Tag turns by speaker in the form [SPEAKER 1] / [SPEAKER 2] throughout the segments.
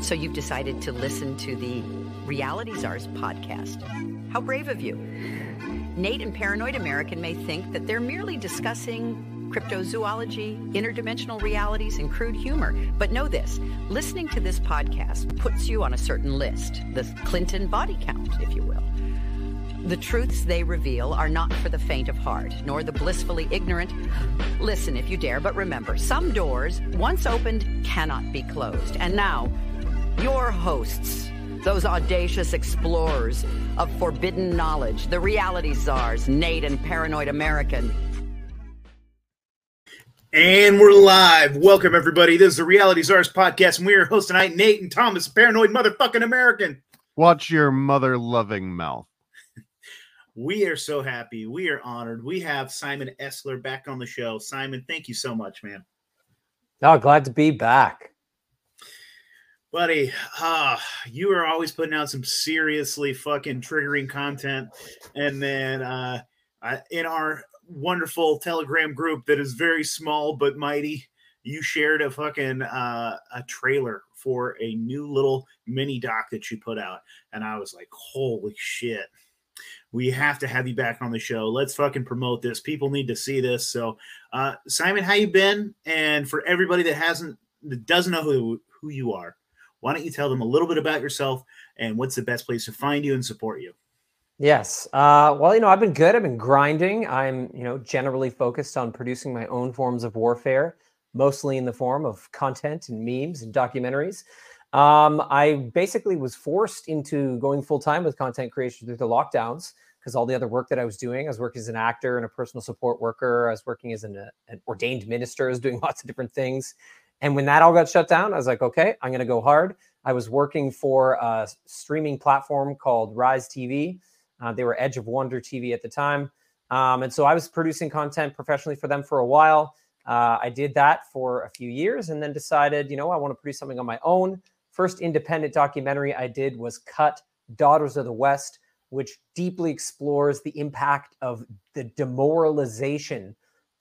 [SPEAKER 1] So you've decided to listen to the Reality Czars podcast. How brave of you. Nate and Paranoid American may think that they're merely discussing cryptozoology, interdimensional realities, and crude humor. But know this listening to this podcast puts you on a certain list, the Clinton body count, if you will. The truths they reveal are not for the faint of heart, nor the blissfully ignorant. Listen if you dare, but remember some doors, once opened, cannot be closed. And now, your hosts, those audacious explorers of forbidden knowledge, the reality czars, Nate and Paranoid American.
[SPEAKER 2] And we're live. Welcome, everybody. This is the Reality Czars podcast, and we're your host tonight, Nate and Thomas, Paranoid Motherfucking American.
[SPEAKER 3] Watch your mother loving mouth.
[SPEAKER 2] We are so happy. We are honored. We have Simon Esler back on the show. Simon, thank you so much, man.
[SPEAKER 4] Oh, glad to be back.
[SPEAKER 2] Buddy, uh, you are always putting out some seriously fucking triggering content. And then uh, I, in our wonderful Telegram group that is very small but mighty, you shared a fucking uh, a trailer for a new little mini doc that you put out. And I was like, holy shit we have to have you back on the show. Let's fucking promote this. People need to see this. So, uh, Simon, how you been? And for everybody that hasn't, that doesn't know who who you are, why don't you tell them a little bit about yourself and what's the best place to find you and support you?
[SPEAKER 4] Yes. Uh, well, you know, I've been good. I've been grinding. I'm, you know, generally focused on producing my own forms of warfare, mostly in the form of content and memes and documentaries. Um, I basically was forced into going full time with content creation through the lockdowns because all the other work that I was doing, I was working as an actor and a personal support worker. I was working as an, uh, an ordained minister. I was doing lots of different things. And when that all got shut down, I was like, okay, I'm going to go hard. I was working for a streaming platform called Rise TV. Uh, they were Edge of Wonder TV at the time. Um, and so I was producing content professionally for them for a while. Uh, I did that for a few years and then decided, you know, I want to produce something on my own. First independent documentary I did was Cut Daughters of the West, which deeply explores the impact of the demoralization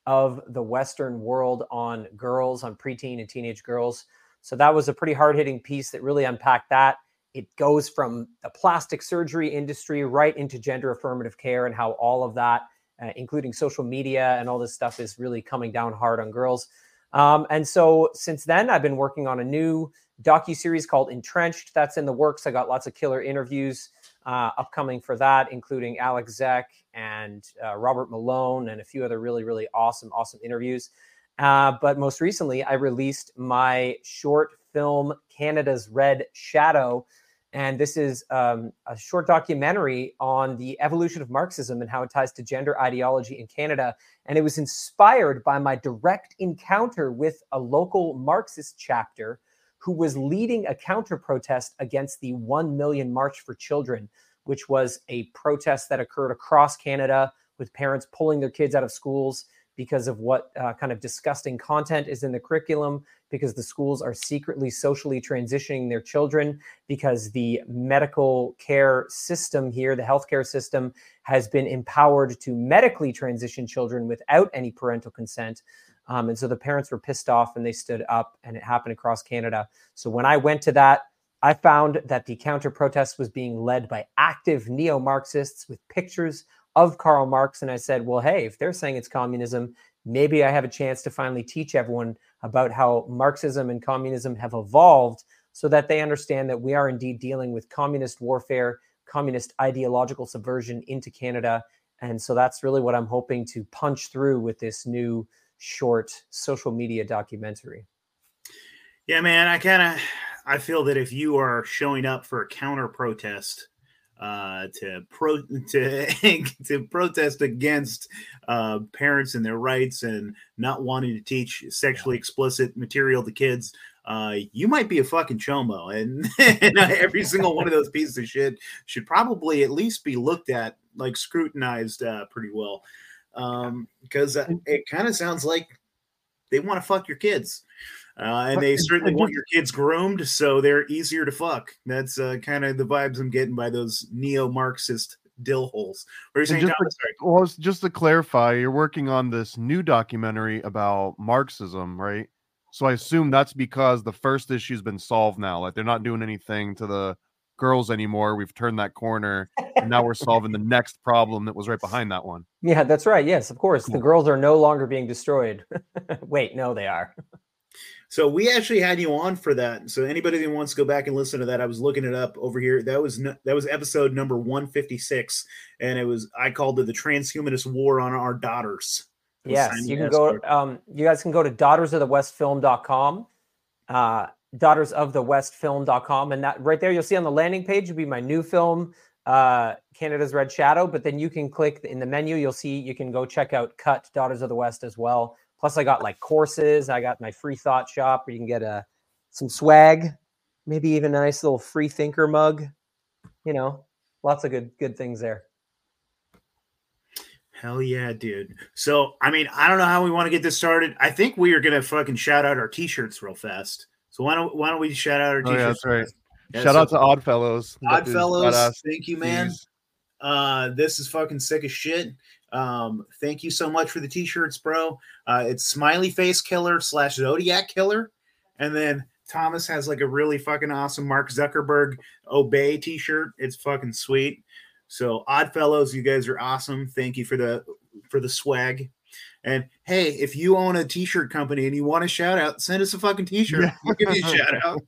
[SPEAKER 4] of the Western world on girls, on preteen and teenage girls. So that was a pretty hard hitting piece that really unpacked that. It goes from the plastic surgery industry right into gender affirmative care and how all of that, uh, including social media and all this stuff, is really coming down hard on girls. Um, and so since then, I've been working on a new docu series called Entrenched. That's in the works. I got lots of killer interviews uh, upcoming for that, including Alex Zek and uh, Robert Malone and a few other really, really awesome, awesome interviews. Uh, but most recently, I released my short film, Canada's Red Shadow. And this is um, a short documentary on the evolution of Marxism and how it ties to gender ideology in Canada. And it was inspired by my direct encounter with a local Marxist chapter who was leading a counter protest against the 1 million March for Children, which was a protest that occurred across Canada with parents pulling their kids out of schools because of what uh, kind of disgusting content is in the curriculum, because the schools are secretly socially transitioning their children, because the medical care system here, the healthcare system, has been empowered to medically transition children without any parental consent. Um, and so the parents were pissed off and they stood up, and it happened across Canada. So when I went to that, I found that the counter protest was being led by active neo Marxists with pictures of Karl Marx. And I said, well, hey, if they're saying it's communism, maybe I have a chance to finally teach everyone about how Marxism and communism have evolved so that they understand that we are indeed dealing with communist warfare, communist ideological subversion into Canada. And so that's really what I'm hoping to punch through with this new short social media documentary.
[SPEAKER 2] Yeah, man, I kind of I feel that if you are showing up for a counter protest uh, to pro to to protest against uh, parents and their rights and not wanting to teach sexually explicit material to kids, uh, you might be a fucking chomo, and, and every single one of those pieces of shit should probably at least be looked at, like scrutinized, uh, pretty well um, because uh, it kind of sounds like they want to fuck your kids. Uh, and they certainly want your kids groomed, so they're easier to fuck. That's uh, kind of the vibes I'm getting by those neo-Marxist dill holes. What are you saying,
[SPEAKER 3] just, to, well, just to clarify, you're working on this new documentary about Marxism, right? So I assume that's because the first issue's been solved now. Like they're not doing anything to the girls anymore. We've turned that corner, and now we're solving the next problem that was right behind that one.
[SPEAKER 4] Yeah, that's right. Yes, of course. The girls are no longer being destroyed. Wait, no, they are.
[SPEAKER 2] So we actually had you on for that. So anybody that wants to go back and listen to that, I was looking it up over here. That was n- that was episode number one fifty six, and it was I called it the transhumanist war on our daughters.
[SPEAKER 4] Yes, you can go. Um, you guys can go to daughtersofthewestfilm.com, uh, daughtersofthewestfilm.com, and that right there you'll see on the landing page will be my new film, uh, Canada's Red Shadow. But then you can click in the menu. You'll see you can go check out Cut Daughters of the West as well. Plus, I got like courses. I got my free thought shop where you can get a some swag, maybe even a nice little free thinker mug. You know, lots of good good things there.
[SPEAKER 2] Hell yeah, dude. So I mean, I don't know how we want to get this started. I think we are gonna fucking shout out our t-shirts real fast. So why don't why don't we shout out our
[SPEAKER 3] Oh, yeah, that's right.
[SPEAKER 2] Yeah,
[SPEAKER 3] Shout
[SPEAKER 2] so
[SPEAKER 3] out to Oddfellows. We got these
[SPEAKER 2] Oddfellows. Thank you, man. Uh, this is fucking sick as shit. Um, thank you so much for the t-shirts, bro. Uh, it's smiley face killer slash zodiac killer, and then Thomas has like a really fucking awesome Mark Zuckerberg obey t-shirt. It's fucking sweet. So Oddfellows, you guys are awesome. Thank you for the for the swag. And hey, if you own a t-shirt company and you want a shout out, send us a fucking t-shirt.
[SPEAKER 3] Yeah.
[SPEAKER 2] We'll give you a shout out.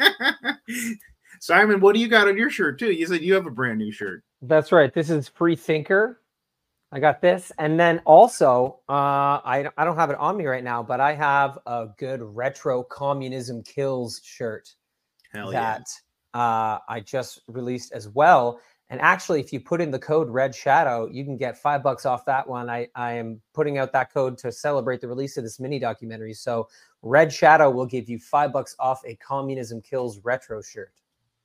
[SPEAKER 2] Simon, what do you got on your shirt too? You said you have a brand new shirt.
[SPEAKER 4] That's right. This is Free Thinker. I got this. And then also, uh, I, I don't have it on me right now, but I have a good retro communism kills shirt
[SPEAKER 2] Hell yeah.
[SPEAKER 4] that uh, I just released as well. And actually, if you put in the code Red Shadow, you can get five bucks off that one. I, I am putting out that code to celebrate the release of this mini documentary. So Red Shadow will give you five bucks off a Communism Kills retro shirt.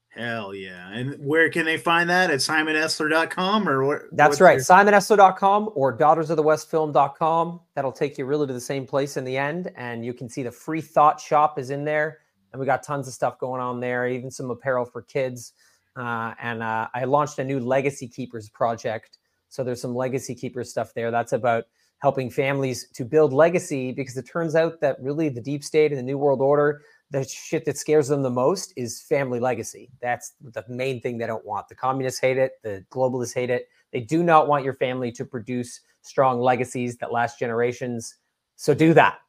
[SPEAKER 2] Hell yeah. And where can they find that? At simonesler.com or what?
[SPEAKER 4] That's right.
[SPEAKER 2] your-
[SPEAKER 4] SimonEsler.com or daughtersofthewestfilm.com. That'll take you really to the same place in the end. And you can see the free thought shop is in there. And we got tons of stuff going on there, even some apparel for kids. Uh, and uh, I launched a new Legacy Keepers project. So there's some Legacy Keepers stuff there. That's about helping families to build legacy because it turns out that really the deep state and the New World Order, the shit that scares them the most is family legacy. That's the main thing they don't want. The communists hate it, the globalists hate it. They do not want your family to produce strong legacies that last generations. So do that,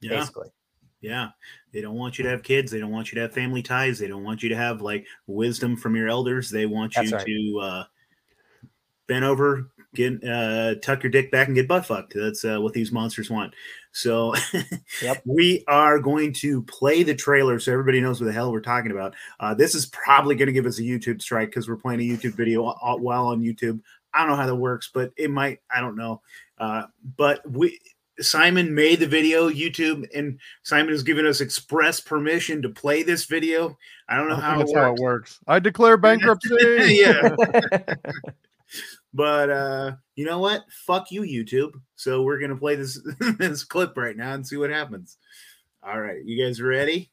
[SPEAKER 2] yeah.
[SPEAKER 4] basically.
[SPEAKER 2] Yeah. They don't want you to have kids. They don't want you to have family ties. They don't want you to have like wisdom from your elders. They want
[SPEAKER 4] That's
[SPEAKER 2] you
[SPEAKER 4] right.
[SPEAKER 2] to uh, bend over, get uh, tuck your dick back and get butt fucked. That's uh, what these monsters want. So
[SPEAKER 4] Yep.
[SPEAKER 2] we are going to play the trailer so everybody knows what the hell we're talking about. Uh, this is probably going to give us a YouTube strike because we're playing a YouTube video while while on YouTube. I don't know how that works, but it might. I don't know. Uh, but we Simon made the video YouTube, and Simon has given us express permission to play this video. I don't know
[SPEAKER 3] I
[SPEAKER 2] how it
[SPEAKER 3] how
[SPEAKER 2] works.
[SPEAKER 3] it works. I declare bankruptcy.
[SPEAKER 2] yeah, but uh, you know what? Fuck you, YouTube. So we're gonna play this this clip right now and see what happens. All right, you guys ready?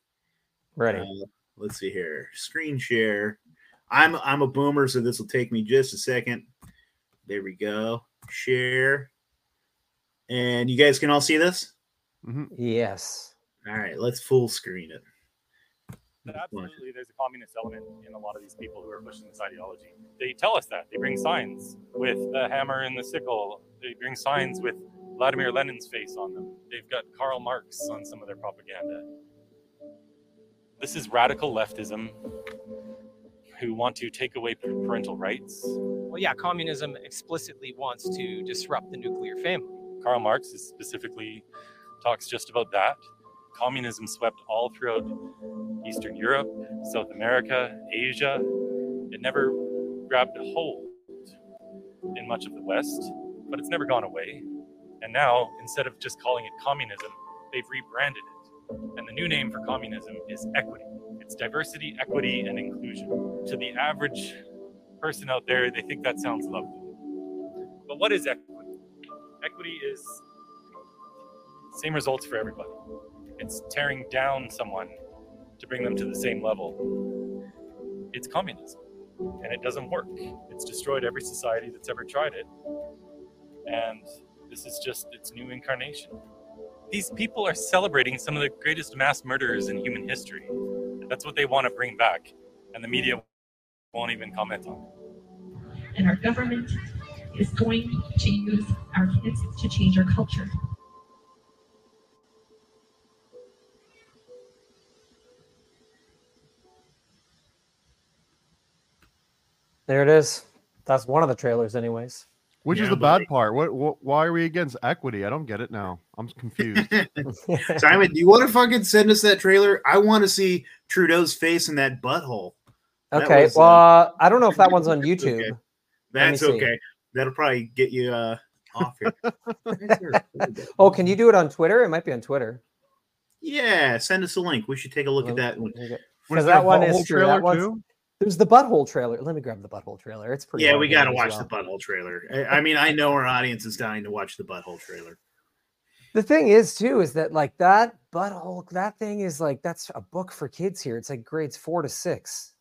[SPEAKER 4] Ready.
[SPEAKER 2] Uh, let's see here. Screen share. I'm I'm a boomer, so this will take me just a second. There we go. Share. And you guys can all see this?
[SPEAKER 3] Mhm.
[SPEAKER 4] yes.
[SPEAKER 2] All right, let's full screen it.
[SPEAKER 5] Absolutely, there's a communist element in a lot of these people who are pushing this ideology. They tell us that. They bring signs with the hammer and the sickle. They bring signs with Vladimir Lenin's face on them. They've got Karl Marx on some of their propaganda. This is radical leftism who want to take away parental rights.
[SPEAKER 6] Well, yeah, communism explicitly wants to disrupt the nuclear family.
[SPEAKER 5] Karl Marx specifically talks just about that. Communism swept all throughout Eastern Europe, South America, Asia. It never grabbed a hold in much of the West, but it's never gone away. And now, instead of just calling it communism, they've rebranded it. And the new name for communism is equity. It's diversity, equity, and inclusion. To the average person out there, they think that sounds lovely. But what is equity? Equity is same results for everybody. It's tearing down someone to bring them to the same level. It's communism, and it doesn't work. It's destroyed every society that's ever tried it. And this is just its new incarnation. these people are celebrating some of the greatest mass murderers in human history. That's what they want to bring back, and the media won't even comment on. It.
[SPEAKER 7] And our government is going to use our kids to change our culture.
[SPEAKER 4] There it is. That's one of the trailers, anyways.
[SPEAKER 3] Which
[SPEAKER 2] Yeah,
[SPEAKER 3] is the
[SPEAKER 2] buddy.
[SPEAKER 3] bad part? What, what? Why are we against equity? I don't get it now. I'm confused.
[SPEAKER 2] Simon, do you want to fucking send us that trailer? I want to see Trudeau's face in that butthole. That
[SPEAKER 4] okay.
[SPEAKER 2] was, uh,
[SPEAKER 4] well, uh, I don't know if that one's on
[SPEAKER 2] Okay.
[SPEAKER 4] YouTube.
[SPEAKER 2] That's okay. That'll probably get you uh, off here.
[SPEAKER 4] Oh, can you do it on Twitter? It might be on Twitter.
[SPEAKER 2] Yeah, send us a link. We should take a look at that one.
[SPEAKER 4] Because
[SPEAKER 3] is there a
[SPEAKER 4] that one is true. That
[SPEAKER 3] trailer
[SPEAKER 4] one's,
[SPEAKER 3] too?
[SPEAKER 4] there's the butthole trailer. Let me grab the butthole trailer. It's pretty.
[SPEAKER 2] Yeah, we got to watch
[SPEAKER 4] well.
[SPEAKER 2] the butthole trailer. I, I mean, I know our audience is dying to watch the butthole trailer.
[SPEAKER 4] The thing is, too, is that like that butthole, that thing is like that's a book for kids here. It's like grades four to six.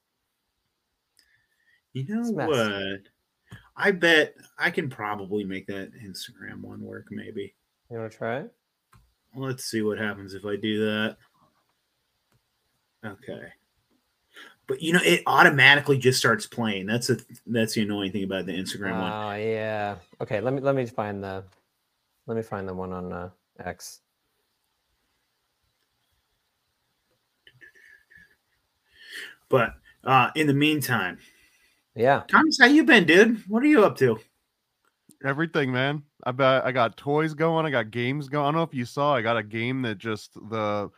[SPEAKER 2] You know
[SPEAKER 4] It's a
[SPEAKER 2] what? I bet I can probably make that Instagram one work. Maybe.
[SPEAKER 4] You want to try it?
[SPEAKER 2] Let's see what happens if I do that. Okay. But you know, it automatically just starts playing. That's a that's the annoying thing about the Instagram one.
[SPEAKER 4] Oh yeah. Okay. Let me let me find the let me find the one on uh, X.
[SPEAKER 2] But uh in the meantime,
[SPEAKER 4] Yeah.
[SPEAKER 2] Thomas, how you been, dude? What are you up to?
[SPEAKER 3] Everything, man. I bet I got toys going. I got games going. I don't know if you saw. I got a game that just the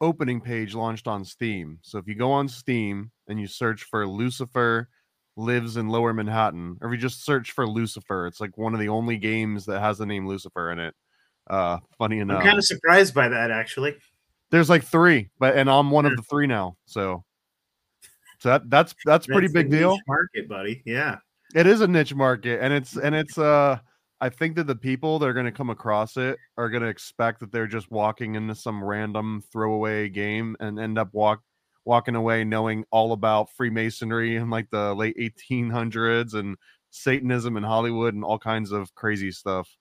[SPEAKER 3] opening page launched on Steam. So if you go on Steam and you search for Lucifer lives in Lower Manhattan, or if you just search for Lucifer, it's like one of the only games that has the name Lucifer in it. Uh, funny enough,
[SPEAKER 2] I'm kind of surprised by that actually.
[SPEAKER 3] there's like three, but and I'm one of the three now. So, so that that's that's pretty
[SPEAKER 2] That's a
[SPEAKER 3] big deal.
[SPEAKER 2] market, buddy. Yeah.
[SPEAKER 3] It is a niche market, and it's and it's uh I think that the people that are going to come across it are going to expect that they're just walking into some random throwaway game and end up walk walking away knowing all about Freemasonry in like the late 1800s and Satanism in Hollywood and all kinds of crazy stuff.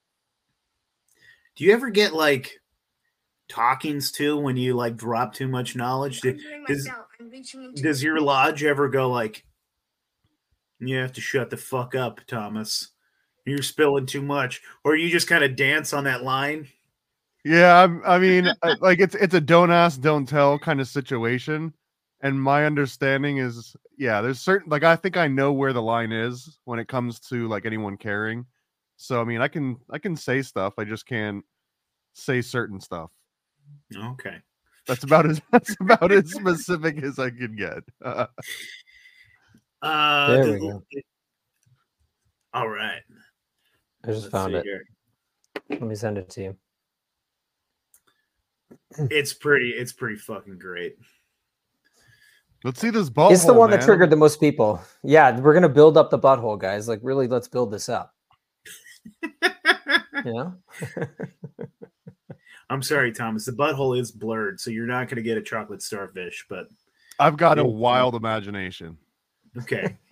[SPEAKER 2] Do you ever get like talkings too when you like drop too much knowledge? Do- Does, does your lodge ever go like, you have to shut the fuck up, Thomas? You're spilling too much, or you just kind of dance on that line?
[SPEAKER 3] Yeah, I'm- I mean, uh, like it's it's a don't ask, don't tell kind of situation. And my understanding is, yeah, there's certain like I think I know where the line is when it comes to like anyone caring. So I mean, I can I can say stuff, I just can't say certain stuff.
[SPEAKER 2] Okay.
[SPEAKER 3] That's about as that's about as specific as I can get.
[SPEAKER 2] Uh,
[SPEAKER 4] There we go.
[SPEAKER 2] All right.
[SPEAKER 4] I just
[SPEAKER 2] Let's
[SPEAKER 4] found it.
[SPEAKER 2] here.
[SPEAKER 4] Let me send it to you.
[SPEAKER 2] It's pretty. It's pretty fucking great.
[SPEAKER 3] Let's see this ball.
[SPEAKER 4] it's the one that triggered the most people. Yeah, we're gonna build up the butthole, guys. Like, really, let's build this up. You know?
[SPEAKER 2] I'm sorry, Thomas. The butthole is blurred, so you're not going to get a chocolate starfish. But
[SPEAKER 3] I've got a
[SPEAKER 2] Yeah.
[SPEAKER 3] wild imagination.
[SPEAKER 2] okay,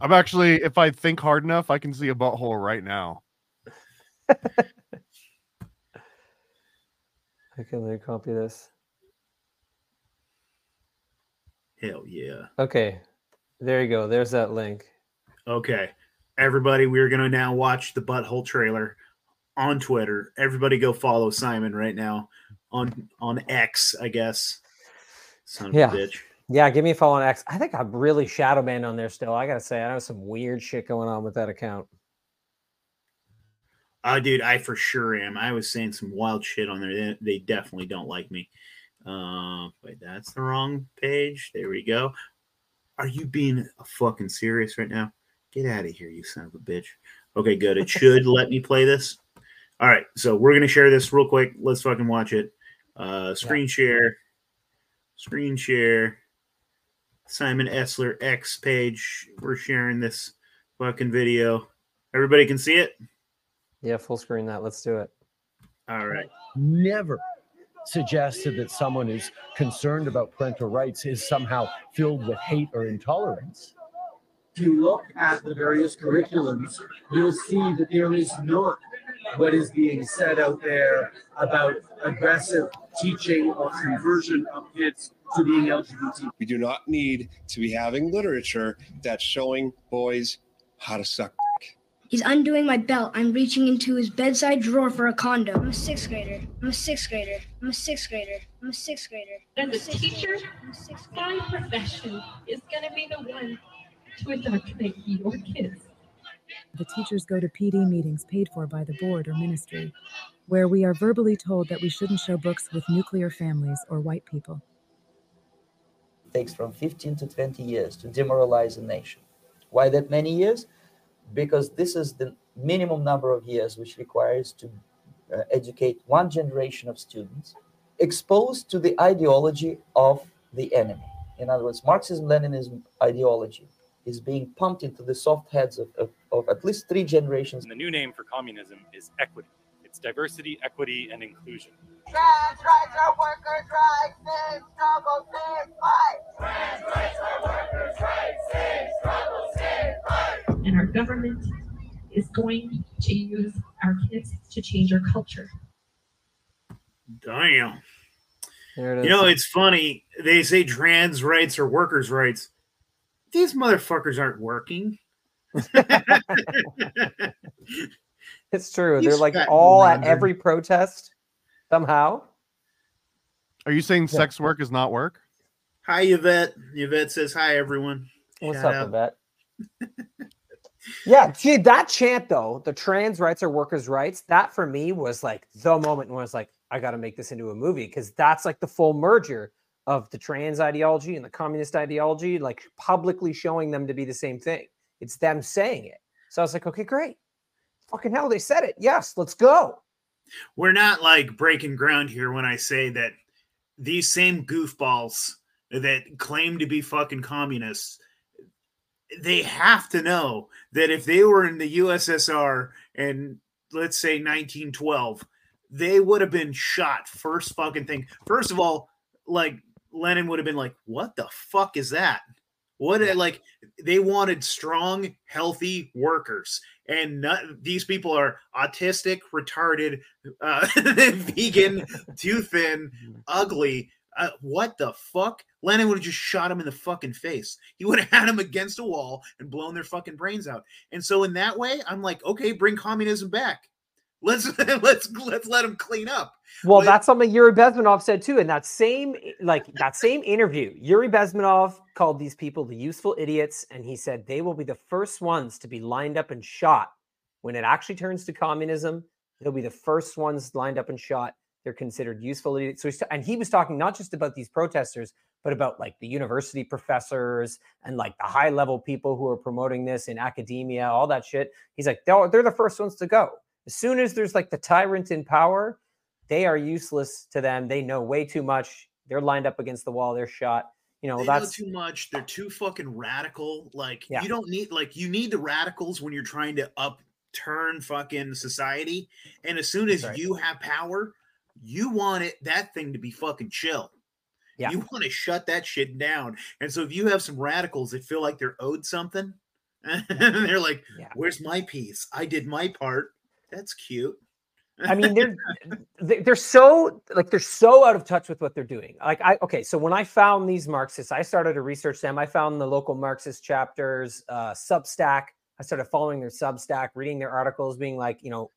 [SPEAKER 3] I'm actually, if I think hard enough, I can see a butthole right now.
[SPEAKER 4] Okay, let me copy this.
[SPEAKER 2] hell yeah.
[SPEAKER 4] Okay, there you go. There's that link.
[SPEAKER 2] Okay, everybody, we're going to now watch the butthole trailer on Twitter. Everybody, go follow Simon right now on on X, I guess. Son of
[SPEAKER 4] Yeah.
[SPEAKER 2] a bitch.
[SPEAKER 4] Yeah, give me a follow on X. I think I'm really shadow banned on there still. I gotta say, I know some weird shit going on with that account.
[SPEAKER 2] Oh, dude, I for sure am. I was saying some wild shit on there. They, they definitely don't like me. Uh, wait, that's the wrong page. There we go. Are you being fucking serious right now? Get out of here, you son of a bitch. Okay, good. It should let me play this. All right, so we're gonna share this real quick. Let's fucking watch it. Uh, screen share, screen share. Simon Esler X page. We're sharing this fucking video. Everybody can see it.
[SPEAKER 4] Yeah, full screen that. Let's do it.
[SPEAKER 2] All right.
[SPEAKER 8] never suggested that someone who's concerned about parental rights is somehow filled with hate or intolerance.
[SPEAKER 9] If you look at the various curriculums, you'll see that there is not what is being said out there about aggressive teaching or conversion of kids to being LGBT.
[SPEAKER 10] We do not need to be having literature that's showing boys how to suck.
[SPEAKER 11] He's undoing my belt. I'm reaching into his bedside drawer for a condom. I'm a sixth grader. I'm a sixth grader. I'm a sixth grader. I'm a sixth grader.
[SPEAKER 7] And the teacher, by profession, is going to be the one to indoctrinate your kids.
[SPEAKER 12] The teachers go to PD meetings paid for by the board or ministry, where we are verbally told that we shouldn't show books with nuclear families or white people.
[SPEAKER 13] It takes from 15 to 20 years to demoralize a nation. Why that many years? Because this is the minimum number of years which requires to uh, educate one generation of students exposed to the ideology of the enemy. In other words, Marxism Leninism ideology is being pumped into the soft heads of, of, of at least three generations.
[SPEAKER 5] And the new name for communism is equity. It's diversity, equity, and inclusion.
[SPEAKER 14] Trans rights are workers' rights, same struggle, same fight. Trans rights are workers' rights, same struggle, same fight.
[SPEAKER 7] And our government is going to use our kids to change our culture.
[SPEAKER 2] Damn.
[SPEAKER 4] There it
[SPEAKER 2] You know, it's funny. They say trans rights are workers' rights. These motherfuckers aren't working.
[SPEAKER 4] It's true.
[SPEAKER 2] These
[SPEAKER 4] They're like
[SPEAKER 2] fat
[SPEAKER 4] all at
[SPEAKER 3] London.
[SPEAKER 4] every protest somehow.
[SPEAKER 3] Are you saying sex work is not work?
[SPEAKER 2] Hi, Yvette. Yvette says hi, everyone.
[SPEAKER 4] What's
[SPEAKER 2] Shout
[SPEAKER 4] up
[SPEAKER 2] out.
[SPEAKER 4] with that? yeah, see that chant though, the trans rights are workers' rights. That for me was like the moment when I was like, I got to make this into a movie because that's like the full merger of the trans ideology and the communist ideology, like publicly showing them to be the same thing. It's them saying it. So I was like, okay, great. Fucking hell, they said it. Yes, let's go.
[SPEAKER 2] We're not like breaking ground here when I say that these same goofballs that claim to be fucking communists, they have to know that if they were in the USSR and let's say 1912, they would have been shot first fucking thing. First of all, like Lenin would have been like, "What the fuck is that?" What like they wanted strong, healthy workers, and not, these people are autistic, retarded, uh, vegan, too thin, ugly. Uh, what the fuck? Lenin would have just shot him in the fucking face. He would have had him against a wall and blown their fucking brains out. And so in that way, I'm like, okay, bring communism back. Let's let's let's let him clean up.
[SPEAKER 4] Well, that's something Yuri Bezmenov said too. In that same like that same interview, Yuri Bezmenov called these people the useful idiots, and he said they will be the first ones to be lined up and shot when it actually turns to communism. They'll be the first ones lined up and shot. They're considered useful idiots. So, he's, and he was talking not just about these protesters, but about like the university professors and like the high level people who are promoting this in academia, all that shit. He's like, they're, they're the first ones to go. As soon as there's like the tyrant in power, they are useless to them. They know way too much. They're lined up against the wall. They're shot. You know,
[SPEAKER 2] they
[SPEAKER 4] that's
[SPEAKER 2] know too much. They're too fucking radical. Like
[SPEAKER 4] Yeah.
[SPEAKER 2] you don't need like you need the radicals when you're trying to upturn fucking society. And as soon as
[SPEAKER 4] right.
[SPEAKER 2] you have power, you want it that thing to be fucking chill.
[SPEAKER 4] Yeah.
[SPEAKER 2] You want to shut that shit down. And so if you have some radicals that feel like they're owed something, they're like, "Where's my piece? I did my part. That's cute."
[SPEAKER 4] I mean, they're they- they're so like they're so out of touch with what they're doing. Like I okay, so when I found these Marxists, I started to research them. I found the local Marxist chapters, uh, Substack. I started following their Substack, reading their articles, being like, you know,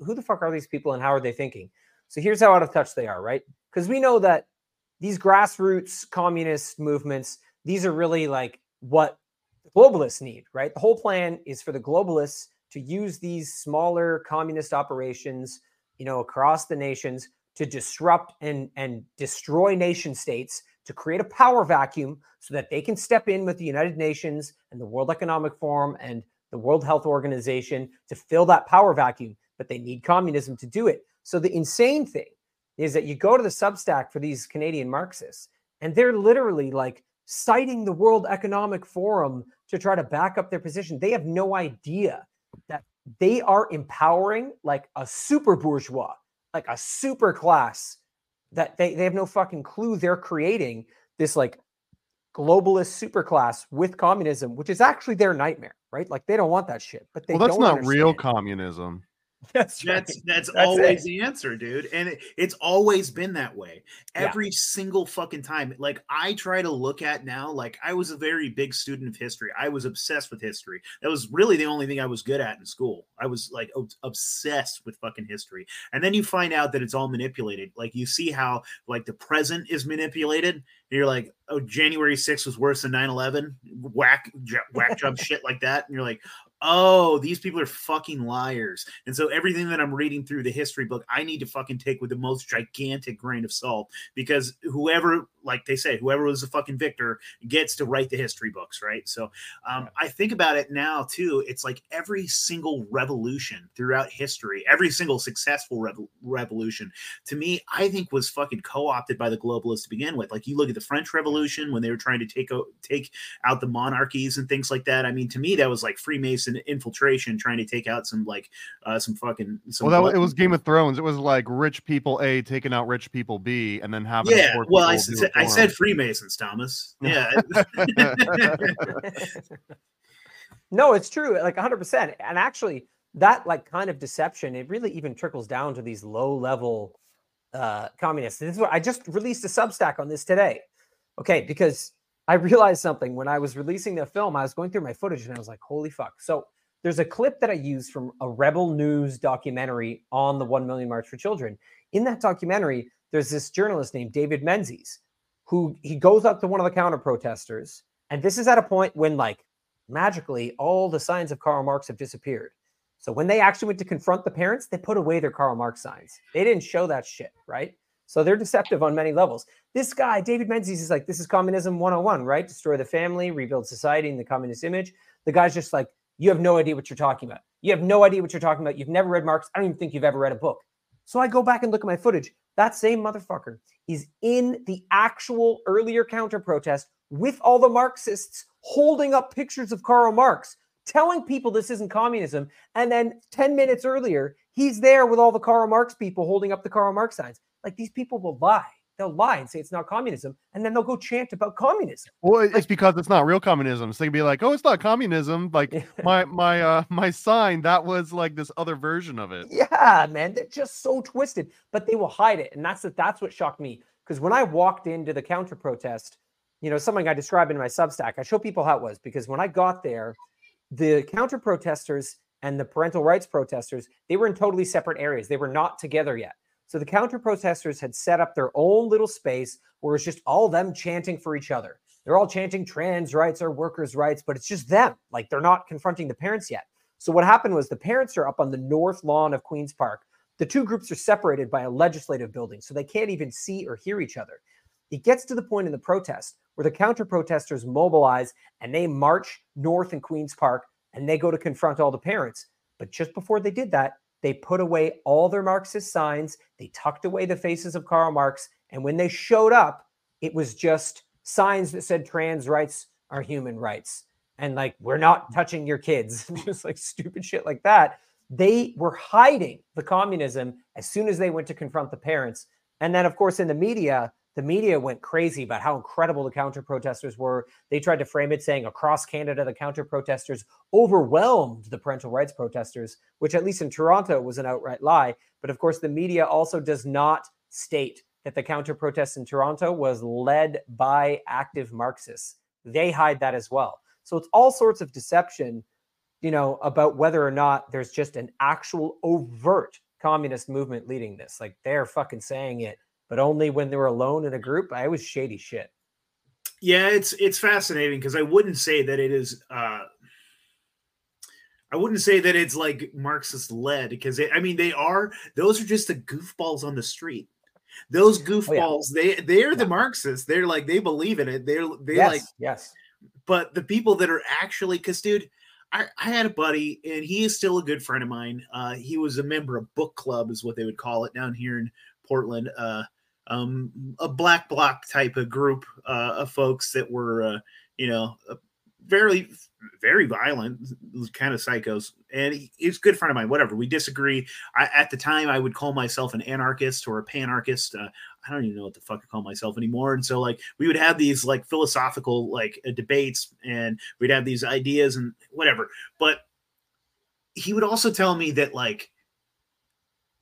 [SPEAKER 4] who the fuck are these people and how are they thinking? So here's how out of touch they are, right? Because we know that these grassroots communist movements, these are really like what globalists need, right? The whole plan is for the globalists to use these smaller communist operations, you know, across the nations to disrupt and and destroy nation states to create a power vacuum so that they can step in with the United Nations and the World Economic Forum and the World Health Organization to fill that power vacuum, but they need communism to do it. So the insane thing is that you go to the Substack for these Canadian Marxists, and they're literally like citing the World Economic Forum to try to back up their position. They have no idea that they are empowering like a super bourgeois, like a super class that they, they have no fucking clue they're creating this like globalist super class with communism, which is actually their nightmare, right? Like they don't want that shit, but they
[SPEAKER 3] well, that's
[SPEAKER 4] don't
[SPEAKER 3] not
[SPEAKER 4] understand.
[SPEAKER 3] real communism.
[SPEAKER 4] That's
[SPEAKER 2] that's
[SPEAKER 4] right.
[SPEAKER 2] that's,
[SPEAKER 4] That's
[SPEAKER 2] always
[SPEAKER 4] it.
[SPEAKER 2] the answer, dude. And it, it's always been that way.
[SPEAKER 4] Yeah.
[SPEAKER 2] Every single fucking time. Like I try to look at now, like I was a very big student of history. I was obsessed with history. That was really the only thing I was good at in school. I was like ob- obsessed with fucking history. And then you find out that it's all manipulated. Like you see how like the present is manipulated. And you're like, oh, January 6th was worse than 9-11. Whack, j- whack job shit like that. And you're like, oh, these people are fucking liars. And so everything that I'm reading through the history book, I need to fucking take with the most gigantic grain of salt because whoever, like they say, whoever was the fucking victor gets to write the history books, right? So um, I think about it now too. It's like every single revolution throughout history, every single successful rev- revolution, to me, I think was fucking co-opted by the globalists to begin with. Like you look at the French Revolution when they were trying to take o- take out the monarchies and things like that. I mean, to me, that was like Freemason infiltration trying to take out some like uh, some fucking some.
[SPEAKER 3] Well, that, it was Game of Thrones. It was like rich people A taking out rich people B, and then having
[SPEAKER 2] yeah. Well, I,
[SPEAKER 3] people do
[SPEAKER 2] said
[SPEAKER 3] it
[SPEAKER 2] I
[SPEAKER 3] for
[SPEAKER 2] said
[SPEAKER 3] 'em.
[SPEAKER 2] Freemasons, Thomas. Yeah.
[SPEAKER 4] no, it's true, like 100%. And actually, that like kind of deception, it really even trickles down to these low level uh, communists. This is what I just released a Substack on this today. Okay, because I realized something when I was releasing the film. I was going through my footage and I was like, "Holy fuck!" So there's a clip that I used from a Rebel News documentary on the One Million March for Children. In that documentary, there's this journalist named David Menzies who he goes up to one of the counter protesters, and this is at a point when like magically all the signs of Karl Marx have disappeared. So when they actually went to confront the parents, they put away their Karl Marx signs. They didn't show that shit, right? So they're deceptive on many levels. This guy, David Menzies, is like, this is communism 101, right? Destroy the family, rebuild society in the communist image. The guy's just like, you have no idea what you're talking about. You have no idea what you're talking about. You've never read Marx. I don't even think you've ever read a book. So I go back and look at my footage. That same motherfucker is in the actual earlier counter protest with all the Marxists holding up pictures of Karl Marx, telling people this isn't communism. And then 10 minutes earlier, he's there with all the Karl Marx people holding up the Karl Marx signs. Like these people will lie. They'll lie and say it's not communism, and then they'll go chant about communism.
[SPEAKER 3] Well, it- it's because it's not real communism. So they can be like, "Oh, it's not communism." Like my my uh my sign that was like this other version of it.
[SPEAKER 4] Yeah, man, they're just so twisted, but they will hide it, and that's that's what shocked me. Because when I walked into the counter protest, you know, something I described in my Substack, I show people how it was. Because when I got there, the counter protesters and the parental rights protesters, they were in totally separate areas. They were not together yet. So the counter protesters had set up their own little space where it's just all them chanting for each other. They're all chanting trans rights or workers' rights, but it's just them. Like they're not confronting the parents yet. So what happened was the parents are up on the north lawn of Queen's Park. The two groups are separated by a legislative building, so they can't even see or hear each other. It gets to the point in the protest where the counter protesters mobilize and they march north in Queen's Park and they go to confront all the parents. But just before they did that, they put away all their Marxist signs. They tucked away the faces of Karl Marx. And when they showed up, it was just signs that said trans rights are human rights. And like, we're not touching your kids, just like stupid shit like that. They were hiding the communism as soon as they went to confront the parents. And then, of course, in the media, the media went crazy about how incredible the counter protesters were. They tried to frame it saying across Canada, the counter protesters overwhelmed the parental rights protesters, which at least in Toronto was an outright lie. But of course, the media also does not state that the counter protest in Toronto was led by active Marxists. They hide that as well. So it's all sorts of deception, you know, about whether or not there's just an actual overt communist movement leading this. Like they're fucking saying it, but only when they were alone in a group. I was shady shit.
[SPEAKER 2] Yeah, it's it's fascinating because I wouldn't say that it is. uh I wouldn't say that it's like Marxist led because I mean they are. Those are just the goofballs on the street. Those goofballs, they they're the Marxists. They're like they believe in it. They're they
[SPEAKER 4] yes,
[SPEAKER 2] like
[SPEAKER 4] yes.
[SPEAKER 2] but the people that are actually because dude I, I had a buddy and he is still a good friend of mine uh he was a member of book club is what they would call it down here in portland uh um a black bloc type of group uh of folks that were uh you know uh, very very violent kind of psychos. And he, he's a good friend of mine whatever we disagree. I, at the time i would call myself an anarchist or a panarchist uh, i don't even know what the fuck i call myself anymore. And so like we would have these like philosophical like uh, debates and we'd have these ideas and whatever. But he would also tell me that like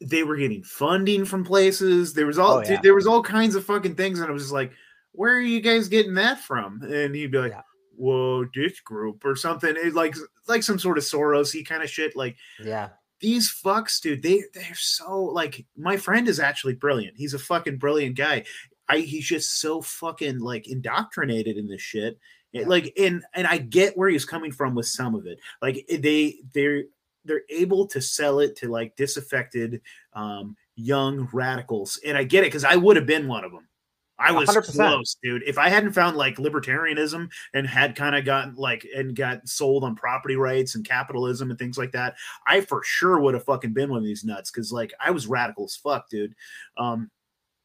[SPEAKER 2] they were getting funding from places. There was all
[SPEAKER 4] Oh, yeah.
[SPEAKER 2] there was all kinds of fucking things, and I was just like, "Where are you guys getting that from?" And he'd be like, "Whoa, this group or something." It like like some sort of Sorosy kind of shit. Like
[SPEAKER 4] Yeah.
[SPEAKER 2] these fucks, dude, they they're so like my friend is actually brilliant. He's a fucking brilliant guy. I he's just so fucking like indoctrinated in this shit. It, Like and and I get where he's coming from with some of it. Like they they're they're able to sell it to like disaffected um young radicals. And I get it because I would have been one of them. I was
[SPEAKER 4] 100%.
[SPEAKER 2] close, dude. If I hadn't found like libertarianism and had kind of gotten like and got sold on property rights and capitalism and things like that, I for sure would have fucking been one of these nuts because like I was radical as fuck, dude. Um,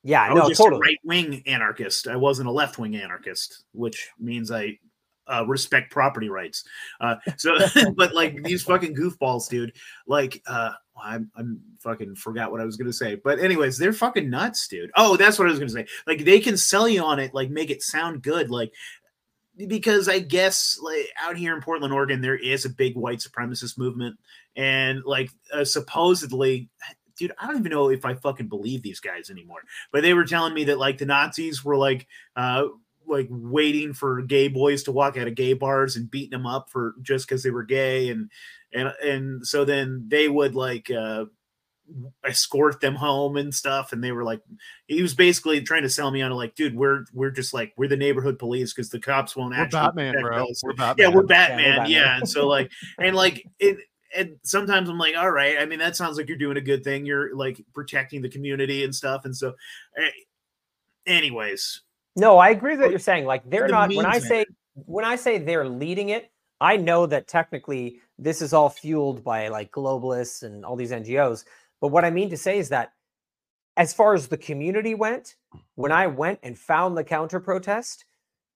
[SPEAKER 4] Yeah,
[SPEAKER 2] I was just
[SPEAKER 4] totally.
[SPEAKER 2] a right wing anarchist. I wasn't a left wing anarchist, which means I uh, respect property rights. Uh, so, but like these fucking goofballs, dude. Like, uh, I'm, I'm fucking forgot what I was gonna say. But anyways, they're fucking nuts, dude. Oh, that's what I was gonna say. Like, they can sell you on it, like make it sound good, like because I guess like out here in Portland, Oregon, there is a big white supremacist movement, and like uh, supposedly, dude, I don't even know if I fucking believe these guys anymore. But they were telling me that like the Nazis were like uh like waiting for gay boys to walk out of gay bars and beating them up for just because they were gay, and and and so then they would like uh escort them home and stuff and they were like he was basically trying to sell me on like dude we're we're just like we're the neighborhood police because the cops won't
[SPEAKER 3] We're
[SPEAKER 2] actually
[SPEAKER 3] Batman,
[SPEAKER 2] protect
[SPEAKER 3] bro. We're
[SPEAKER 2] yeah we're
[SPEAKER 3] Yeah,
[SPEAKER 2] batman
[SPEAKER 3] we're
[SPEAKER 2] yeah, and so like and like it and sometimes i'm like all right i mean that sounds like you're doing a good thing. You're like protecting the community and stuff and so eh, anyways
[SPEAKER 4] No, I agree with what you're saying. Like they're
[SPEAKER 2] the
[SPEAKER 4] not when I say when I say they're leading it, I know that technically this is all fueled by like globalists and all these NGOs. But what I mean to say is that as far as the community went, when I went and found the counter protest,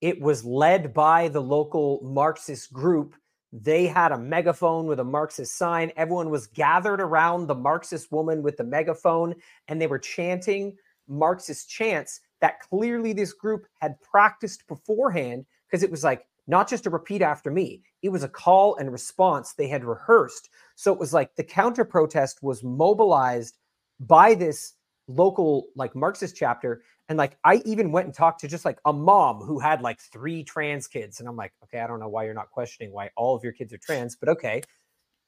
[SPEAKER 4] it was led by the local Marxist group. They had a megaphone with a Marxist sign. Everyone was gathered around the Marxist woman with the megaphone, and they were chanting Marxist chants that clearly this group had practiced beforehand because it was like not just a repeat after me, it was a call and response they had rehearsed. So it was like the counter protest was mobilized by this local like Marxist chapter. And like I even went and talked to just like a mom who had like three trans kids. And I'm like, okay, I don't know why you're not questioning why all of your kids are trans, but okay.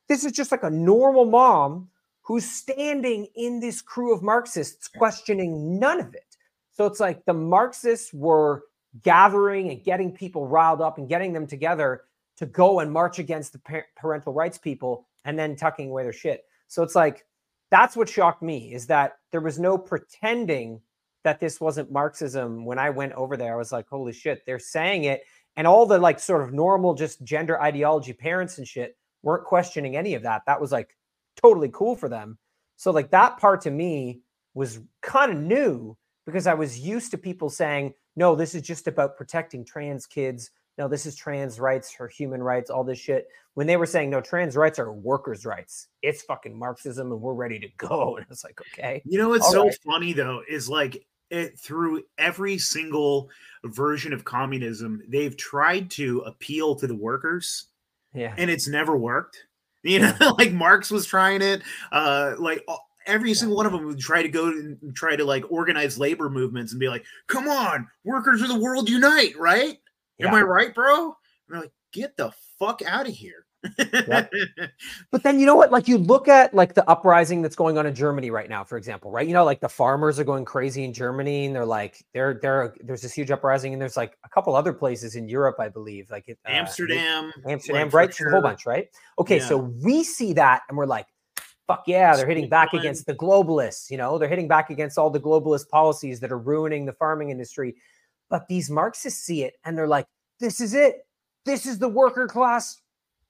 [SPEAKER 4] This is just like a normal mom who's standing in this crew of Marxists questioning none of it. So it's like the Marxists were gathering and getting people riled up and getting them together to go and march against the par- parental rights people and then tucking away their shit. So it's like that's what shocked me is that there was no pretending that this wasn't Marxism. When I went over there, I was like, holy shit, they're saying it. And all the like sort of normal, just gender ideology parents and shit weren't questioning any of that. That was like totally cool for them. So, like, that part to me was kind of new because I was used to people saying, no, this is just about protecting trans kids. No, this is trans rights or human rights, all this shit. When they were saying, no, trans rights are workers' rights, it's fucking Marxism and we're ready to go. And it's like, okay.
[SPEAKER 2] You know what's so
[SPEAKER 4] right.
[SPEAKER 2] funny though is like it through every single version of communism, they've tried to appeal to the workers,
[SPEAKER 4] Yeah.
[SPEAKER 2] and it's never worked. You know, like Marx was trying it. Uh, like every single one of them would try to go and try to like organize labor movements and be like, "Come on, workers of the world, unite!" Right? Am I right, bro? And they're like, "Get the fuck out of here."
[SPEAKER 4] But then you know what? Like you look at like the uprising that's going on in Germany right now, for example, right? You know, like the farmers are going crazy in Germany, and they're like, they're there. There's this huge uprising, and there's like a couple other places in Europe, I believe, like uh,
[SPEAKER 2] Amsterdam,
[SPEAKER 4] Amsterdam, right? There's a whole bunch, right? Okay,
[SPEAKER 2] Yeah.
[SPEAKER 4] so we see that, and we're like, fuck yeah, they're hitting back against the globalists. You know, they're hitting back against all the globalist policies that are ruining the farming industry. But these Marxists see it, and they're like, this is it. This is the worker class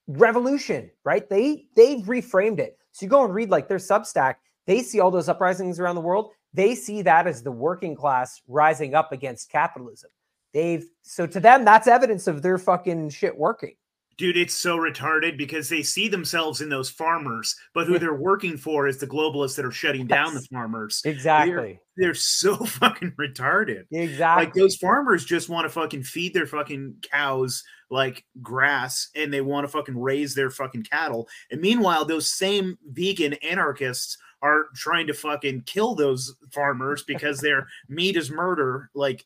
[SPEAKER 4] revolution, right? They they've reframed it. So you go and read like their Substack, they see all those uprisings around the world. They see that as the working class rising up against capitalism. They've so to them that's evidence of their fucking shit working.
[SPEAKER 2] Dude, it's so retarded because they see themselves in those farmers, but who they're working for is the globalists that are shutting down the farmers.
[SPEAKER 4] Exactly.
[SPEAKER 2] They're, they're so fucking retarded.
[SPEAKER 4] Exactly.
[SPEAKER 2] Like those farmers just want to fucking feed their fucking cows like grass and they want to fucking raise their fucking cattle. And meanwhile, those same vegan anarchists are trying to fucking kill those farmers because their meat is murder. Like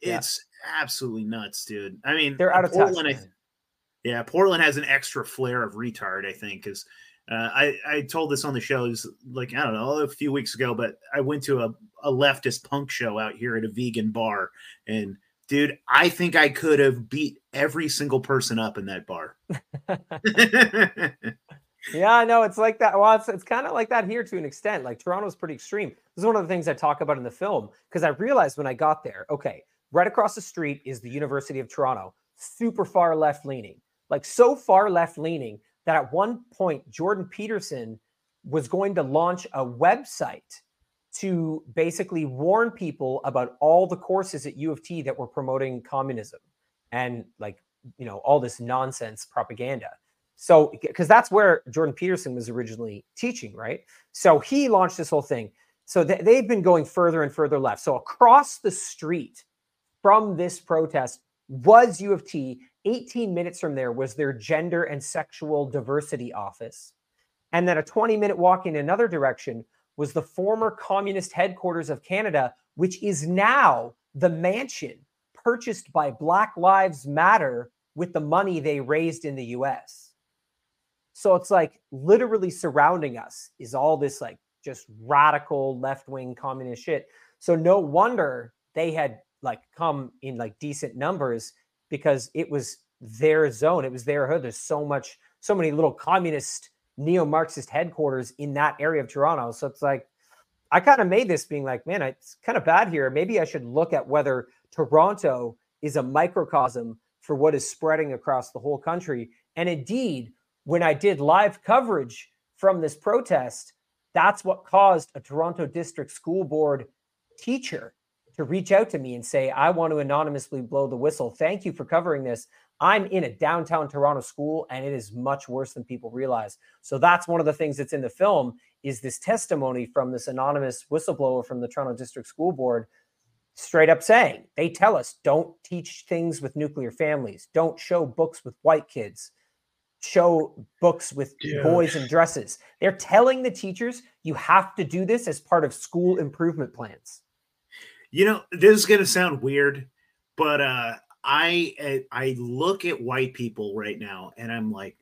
[SPEAKER 4] Yeah.
[SPEAKER 2] it's absolutely nuts, dude. I mean,
[SPEAKER 4] They're out of touch,
[SPEAKER 2] Portland.
[SPEAKER 4] Man.
[SPEAKER 2] Yeah, Portland has an extra flair of retard, I think, because uh, I I told this on the show is like I don't know a few weeks ago, but I went to a, a leftist punk show out here at a vegan bar, and dude, I think I could have beat every single person up in that bar.
[SPEAKER 4] Yeah, no, it's like that. Well, it's, it's kind of like that here to an extent. Like Toronto's pretty extreme. This is one of the things I talk about in the film because I realized when I got there, okay, right across the street is the University of Toronto, super far left leaning, like so far left leaning that at one point Jordan Peterson was going to launch a website to basically warn people about all the courses at U of T that were promoting communism and like you know all this nonsense propaganda. So because that's where Jordan Peterson was originally teaching, right? So he launched this whole thing. So th- they've been going further and further left. So across the street from this protest was U of T. 18 minutes from there was their gender and sexual diversity office. And then a 20 minute walk in another direction was the former communist headquarters of Canada, which is now the mansion purchased by Black Lives Matter with the money they raised in the US. So it's like literally surrounding us is all this like just radical left wing communist shit. So no wonder they had like come in like decent numbers because it was their zone. It was their hood. There's so much, so many little communist neo Marxist headquarters in that area of Toronto. So it's like, I kind of made this being like, man, it's kind of bad here. Maybe I should look at whether Toronto is a microcosm for what is spreading across the whole country. And indeed, when I did live coverage from this protest, that's what caused a Toronto District School Board teacher to reach out to me and say, I want to anonymously blow the whistle. Thank you for covering this. I'm in a downtown Toronto school and it is much worse than people realize. So that's one of the things that's in the film is this testimony from this anonymous whistleblower from the Toronto District School Board straight up saying, they tell us don't teach things with nuclear families, don't show books with white kids, show books with boys in dresses. They're telling the teachers you have to do this as part of school improvement plans.
[SPEAKER 2] You know, this is gonna sound weird, but uh I uh, I look at white people right now and I'm like,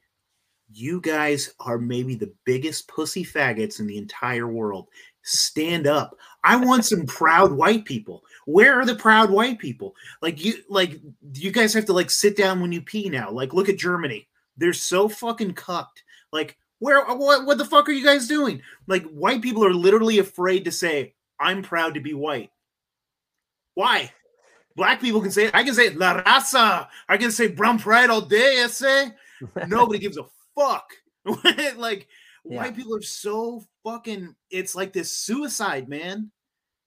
[SPEAKER 2] you guys are maybe the biggest pussy faggots in the entire world. Stand up. I want some proud white people. Where are the proud white people? Like you like you guys have to like sit down when you pee now. Like look at Germany. They're so fucking cucked. Like where what what the fuck are you guys doing? Like white people are literally afraid to say I'm proud to be white. Why? Black people can say I can say la raza. I can say brown pride all day. I say nobody gives a fuck. like
[SPEAKER 4] Yeah.
[SPEAKER 2] white people are so fucking. It's like this suicide, man.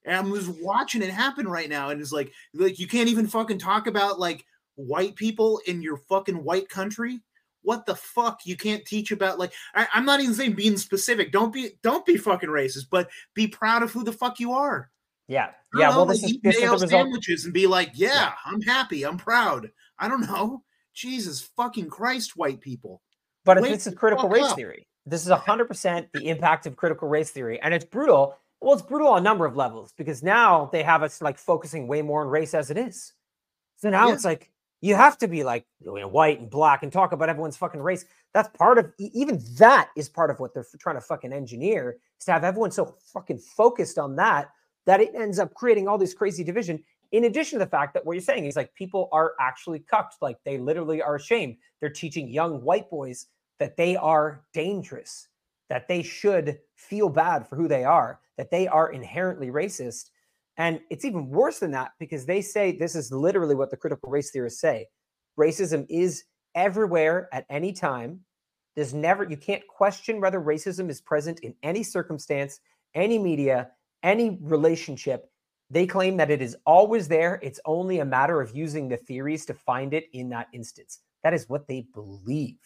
[SPEAKER 2] And I'm just watching it happen right now, and it's like like you can't even fucking talk about like white people in your fucking white country. What the fuck? You can't teach about like I, I'm not even saying being specific. Don't be don't be fucking racist, but be proud of who the fuck you are.
[SPEAKER 4] Yeah. Yeah. Well, this is,
[SPEAKER 2] eat
[SPEAKER 4] this is
[SPEAKER 2] mayo sandwiches and be like, yeah, I'm happy, I'm proud. I don't know. Jesus fucking Christ, white people.
[SPEAKER 4] But this is critical race
[SPEAKER 2] up.
[SPEAKER 4] theory. This is 100% the impact of critical race theory. And it's brutal. Well, it's brutal on a number of levels because now they have us like focusing way more on race as it is. So now
[SPEAKER 2] Yeah.
[SPEAKER 4] it's like you have to be like you know, white and black and talk about everyone's fucking race. That's part of even that is part of what they're trying to fucking engineer is to have everyone so fucking focused on that that it ends up creating all this crazy division. In addition to the fact that what you're saying is like people are actually cucked, like they literally are ashamed. They're teaching young white boys that they are dangerous, that they should feel bad for who they are, that they are inherently racist. And it's even worse than that because they say this is literally what the critical race theorists say racism is everywhere at any time. There's never, you can't question whether racism is present in any circumstance, any media, any relationship. They claim that it is always there. It's only a matter of using the theories to find it in that instance. That is what they believe.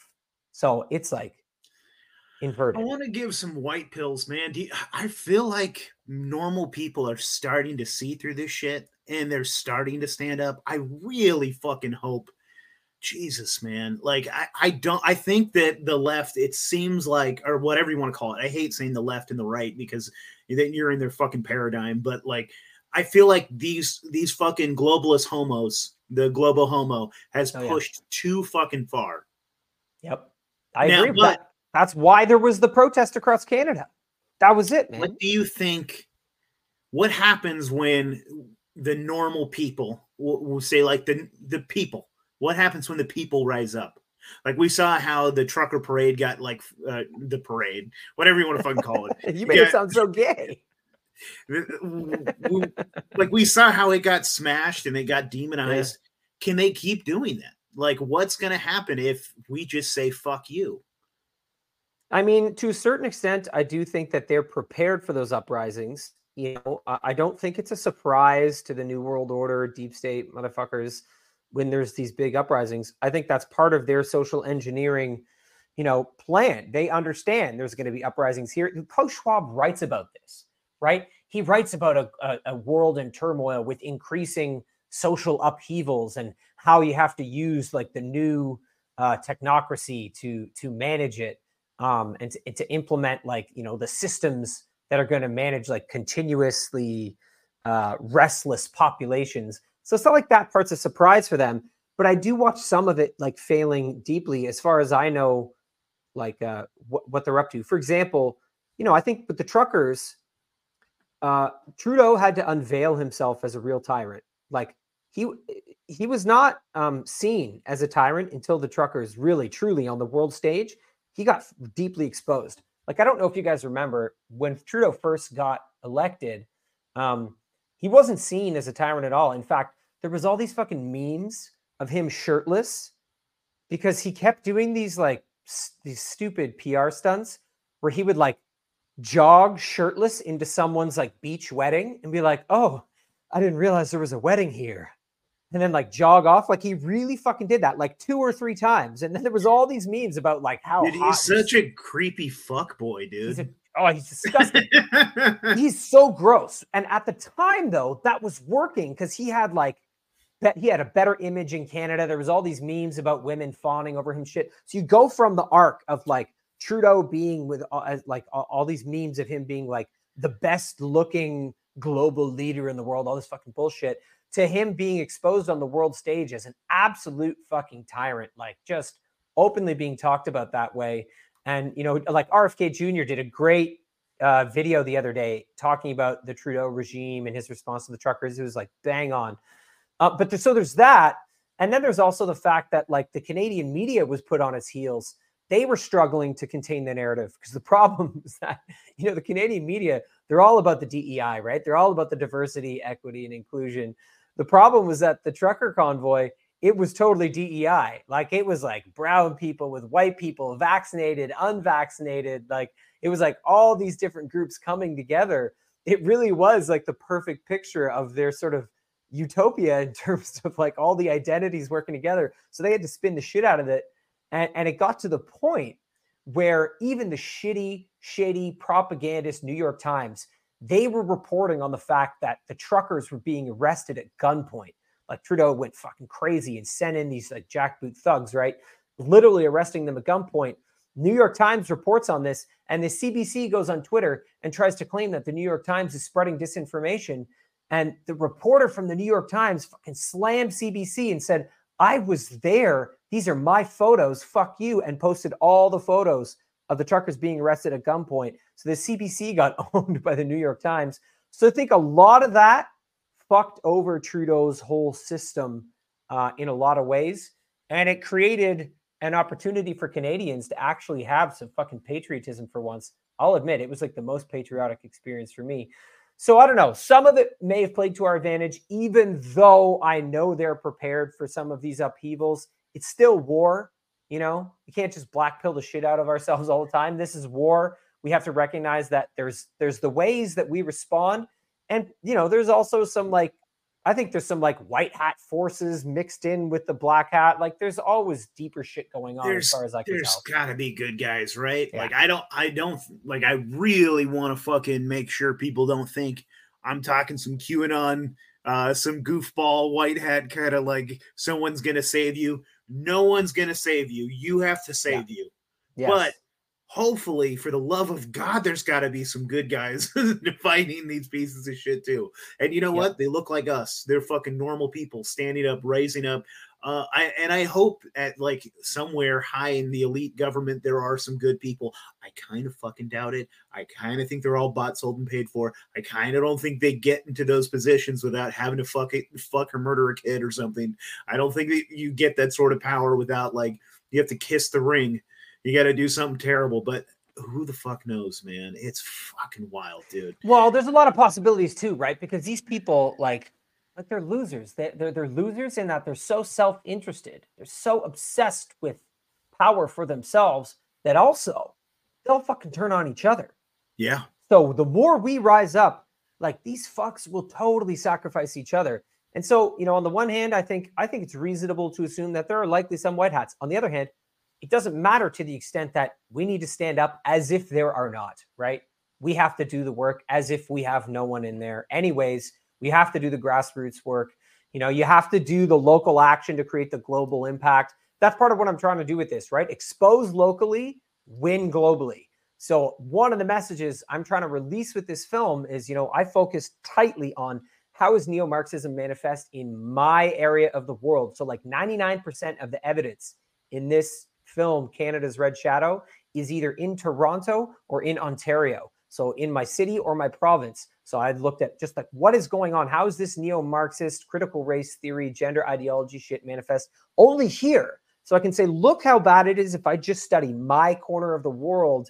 [SPEAKER 4] So it's like inverted.
[SPEAKER 2] I want to give some white pills, man. Do you, I feel like normal people are starting to see through this shit and they're starting to stand up. I really fucking hope Jesus, man. Like I, I don't I think that the left, it seems like, or whatever you want to call it. I hate saying the left and the right because then you're in their fucking paradigm, but like I feel like these these fucking globalist homos, the global homo, has
[SPEAKER 4] Oh, yeah.
[SPEAKER 2] pushed too fucking far.
[SPEAKER 4] Yep. I
[SPEAKER 2] Now,
[SPEAKER 4] agree
[SPEAKER 2] but-
[SPEAKER 4] that. That's why there was the protest across Canada. That was it, man.
[SPEAKER 2] What do you think? What happens when the normal people, we'll, we'll say like the the people, what happens when the people rise up? Like we saw how the trucker parade got like uh, the parade, whatever you want to fucking call it.
[SPEAKER 4] you made
[SPEAKER 2] Yeah.
[SPEAKER 4] it sound so gay.
[SPEAKER 2] like we saw how it got smashed and it got demonized. Can they keep doing that? Like, what's going to happen if we just say "fuck you"?
[SPEAKER 4] I mean, to a certain extent, I do think that they're prepared for those uprisings. You know, I don't think it's a surprise to the New World Order, deep state motherfuckers when there's these big uprisings. I think that's part of their social engineering, you know, plan. They understand there's going to be uprisings here. Klaus Schwab writes about this, right? He writes about a, a, a world in turmoil with increasing social upheavals and how you have to use like the new uh, technocracy to to manage it um, and, to, and to implement like you know the systems that are going to manage like continuously uh, restless populations. So it's not like that part's a surprise for them, but I do watch some of it like failing deeply, as far as I know, like uh, what what they're up to. For example, you know, I think with the truckers, uh, Trudeau had to unveil himself as a real tyrant. Like he he was not um, seen as a tyrant until the truckers really truly on the world stage. He got deeply exposed. Like I don't know if you guys remember when Trudeau first got elected, um, he wasn't seen as a tyrant at all. In fact, there was all these fucking memes of him shirtless because he kept doing these like s- these stupid PR stunts where he would like jog shirtless into someone's like beach wedding and be like, "Oh, I didn't realize there was a wedding here." And then like jog off like he really fucking did that like two or three times. And then there was all these memes about like how
[SPEAKER 2] Dude, he's such a creepy fuck boy, dude.
[SPEAKER 4] Oh, he's disgusting. he's so gross. And at the time, though, that was working because he had like that he had a better image in Canada. There was all these memes about women fawning over him shit. So you go from the arc of like Trudeau being with uh, as, like all, all these memes of him being like the best looking global leader in the world, all this fucking bullshit, to him being exposed on the world stage as an absolute fucking tyrant, like just openly being talked about that way. And you know, like RFK Jr. did a great uh, video the other day talking about the Trudeau regime and his response to the truckers. It was like bang on. Uh, but there, so there's that, and then there's also the fact that like the Canadian media was put on its heels. They were struggling to contain the narrative because the problem is that you know the Canadian media they're all about the DEI, right? They're all about the diversity, equity, and inclusion. The problem was that the trucker convoy it was totally DEI. Like it was like brown people with white people, vaccinated, unvaccinated. Like it was like all these different groups coming together. It really was like the perfect picture of their sort of utopia in terms of like all the identities working together. So they had to spin the shit out of it. And, and it got to the point where even the shitty, shady propagandist New York Times, they were reporting on the fact that the truckers were being arrested at gunpoint. Like Trudeau went fucking crazy and sent in these like jackboot thugs, right? Literally arresting them at gunpoint. New York Times reports on this, and the CBC goes on Twitter and tries to claim that the New York Times is spreading disinformation. And the reporter from the New York Times fucking slammed CBC and said, I was there. These are my photos. Fuck you. And posted all the photos of the truckers being arrested at gunpoint. So the CBC got owned by the New York Times. So I think a lot of that fucked over Trudeau's whole system uh, in a lot of ways. And it created an opportunity for Canadians to actually have some fucking patriotism for once. I'll admit it was like the most patriotic experience for me. So I don't know. Some of it may have played to our advantage, even though I know they're prepared for some of these upheavals. It's still war. You know, we can't just black pill the shit out of ourselves all the time. This is war. We have to recognize that there's there's the ways that we respond, and you know, there's also some like I think there's some like white hat forces mixed in with the black hat. Like there's always deeper shit going on
[SPEAKER 2] there's
[SPEAKER 4] as far as I can
[SPEAKER 2] there's
[SPEAKER 4] tell.
[SPEAKER 2] There's gotta be good guys, right?
[SPEAKER 4] Yeah.
[SPEAKER 2] Like I don't I don't like I really want to fucking make sure people don't think I'm talking some QAnon, uh, some goofball white hat kind of like someone's gonna save you. No one's gonna save you. You have to save you.
[SPEAKER 4] Yes.
[SPEAKER 2] But hopefully, for the love of God, there's got to be some good guys fighting these pieces of shit too. And you know what? They look like us. They're fucking normal people standing up, raising up. Uh, I and I hope at like somewhere high in the elite government there are some good people. I kind of fucking doubt it. I kind of think they're all bought, sold, and paid for. I kind of don't think they get into those positions without having to fuck it, fuck or murder a kid or something. I don't think that you get that sort of power without like you have to kiss the ring. You got to do something terrible, but who the fuck knows, man? It's fucking wild, dude.
[SPEAKER 4] Well, there's a lot of possibilities too, right? Because these people, like, like they're losers. They, they're they're losers in that they're so self-interested. They're so obsessed with power for themselves that also they'll fucking turn on each other.
[SPEAKER 2] Yeah.
[SPEAKER 4] So the more we rise up, like these fucks will totally sacrifice each other. And so, you know, on the one hand, I think I think it's reasonable to assume that there are likely some white hats. On the other hand, it doesn't matter to the extent that we need to stand up as if there are not, right? We have to do the work as if we have no one in there. Anyways, we have to do the grassroots work. You know, you have to do the local action to create the global impact. That's part of what I'm trying to do with this, right? Expose locally, win globally. So, one of the messages I'm trying to release with this film is, you know, I focus tightly on how is neo-Marxism manifest in my area of the world. So, like 99% of the evidence in this film, Canada's Red Shadow, is either in Toronto or in Ontario. So in my city or my province. So I looked at just like what is going on? How is this neo-Marxist critical race theory, gender ideology shit manifest only here? So I can say, look how bad it is if I just study my corner of the world.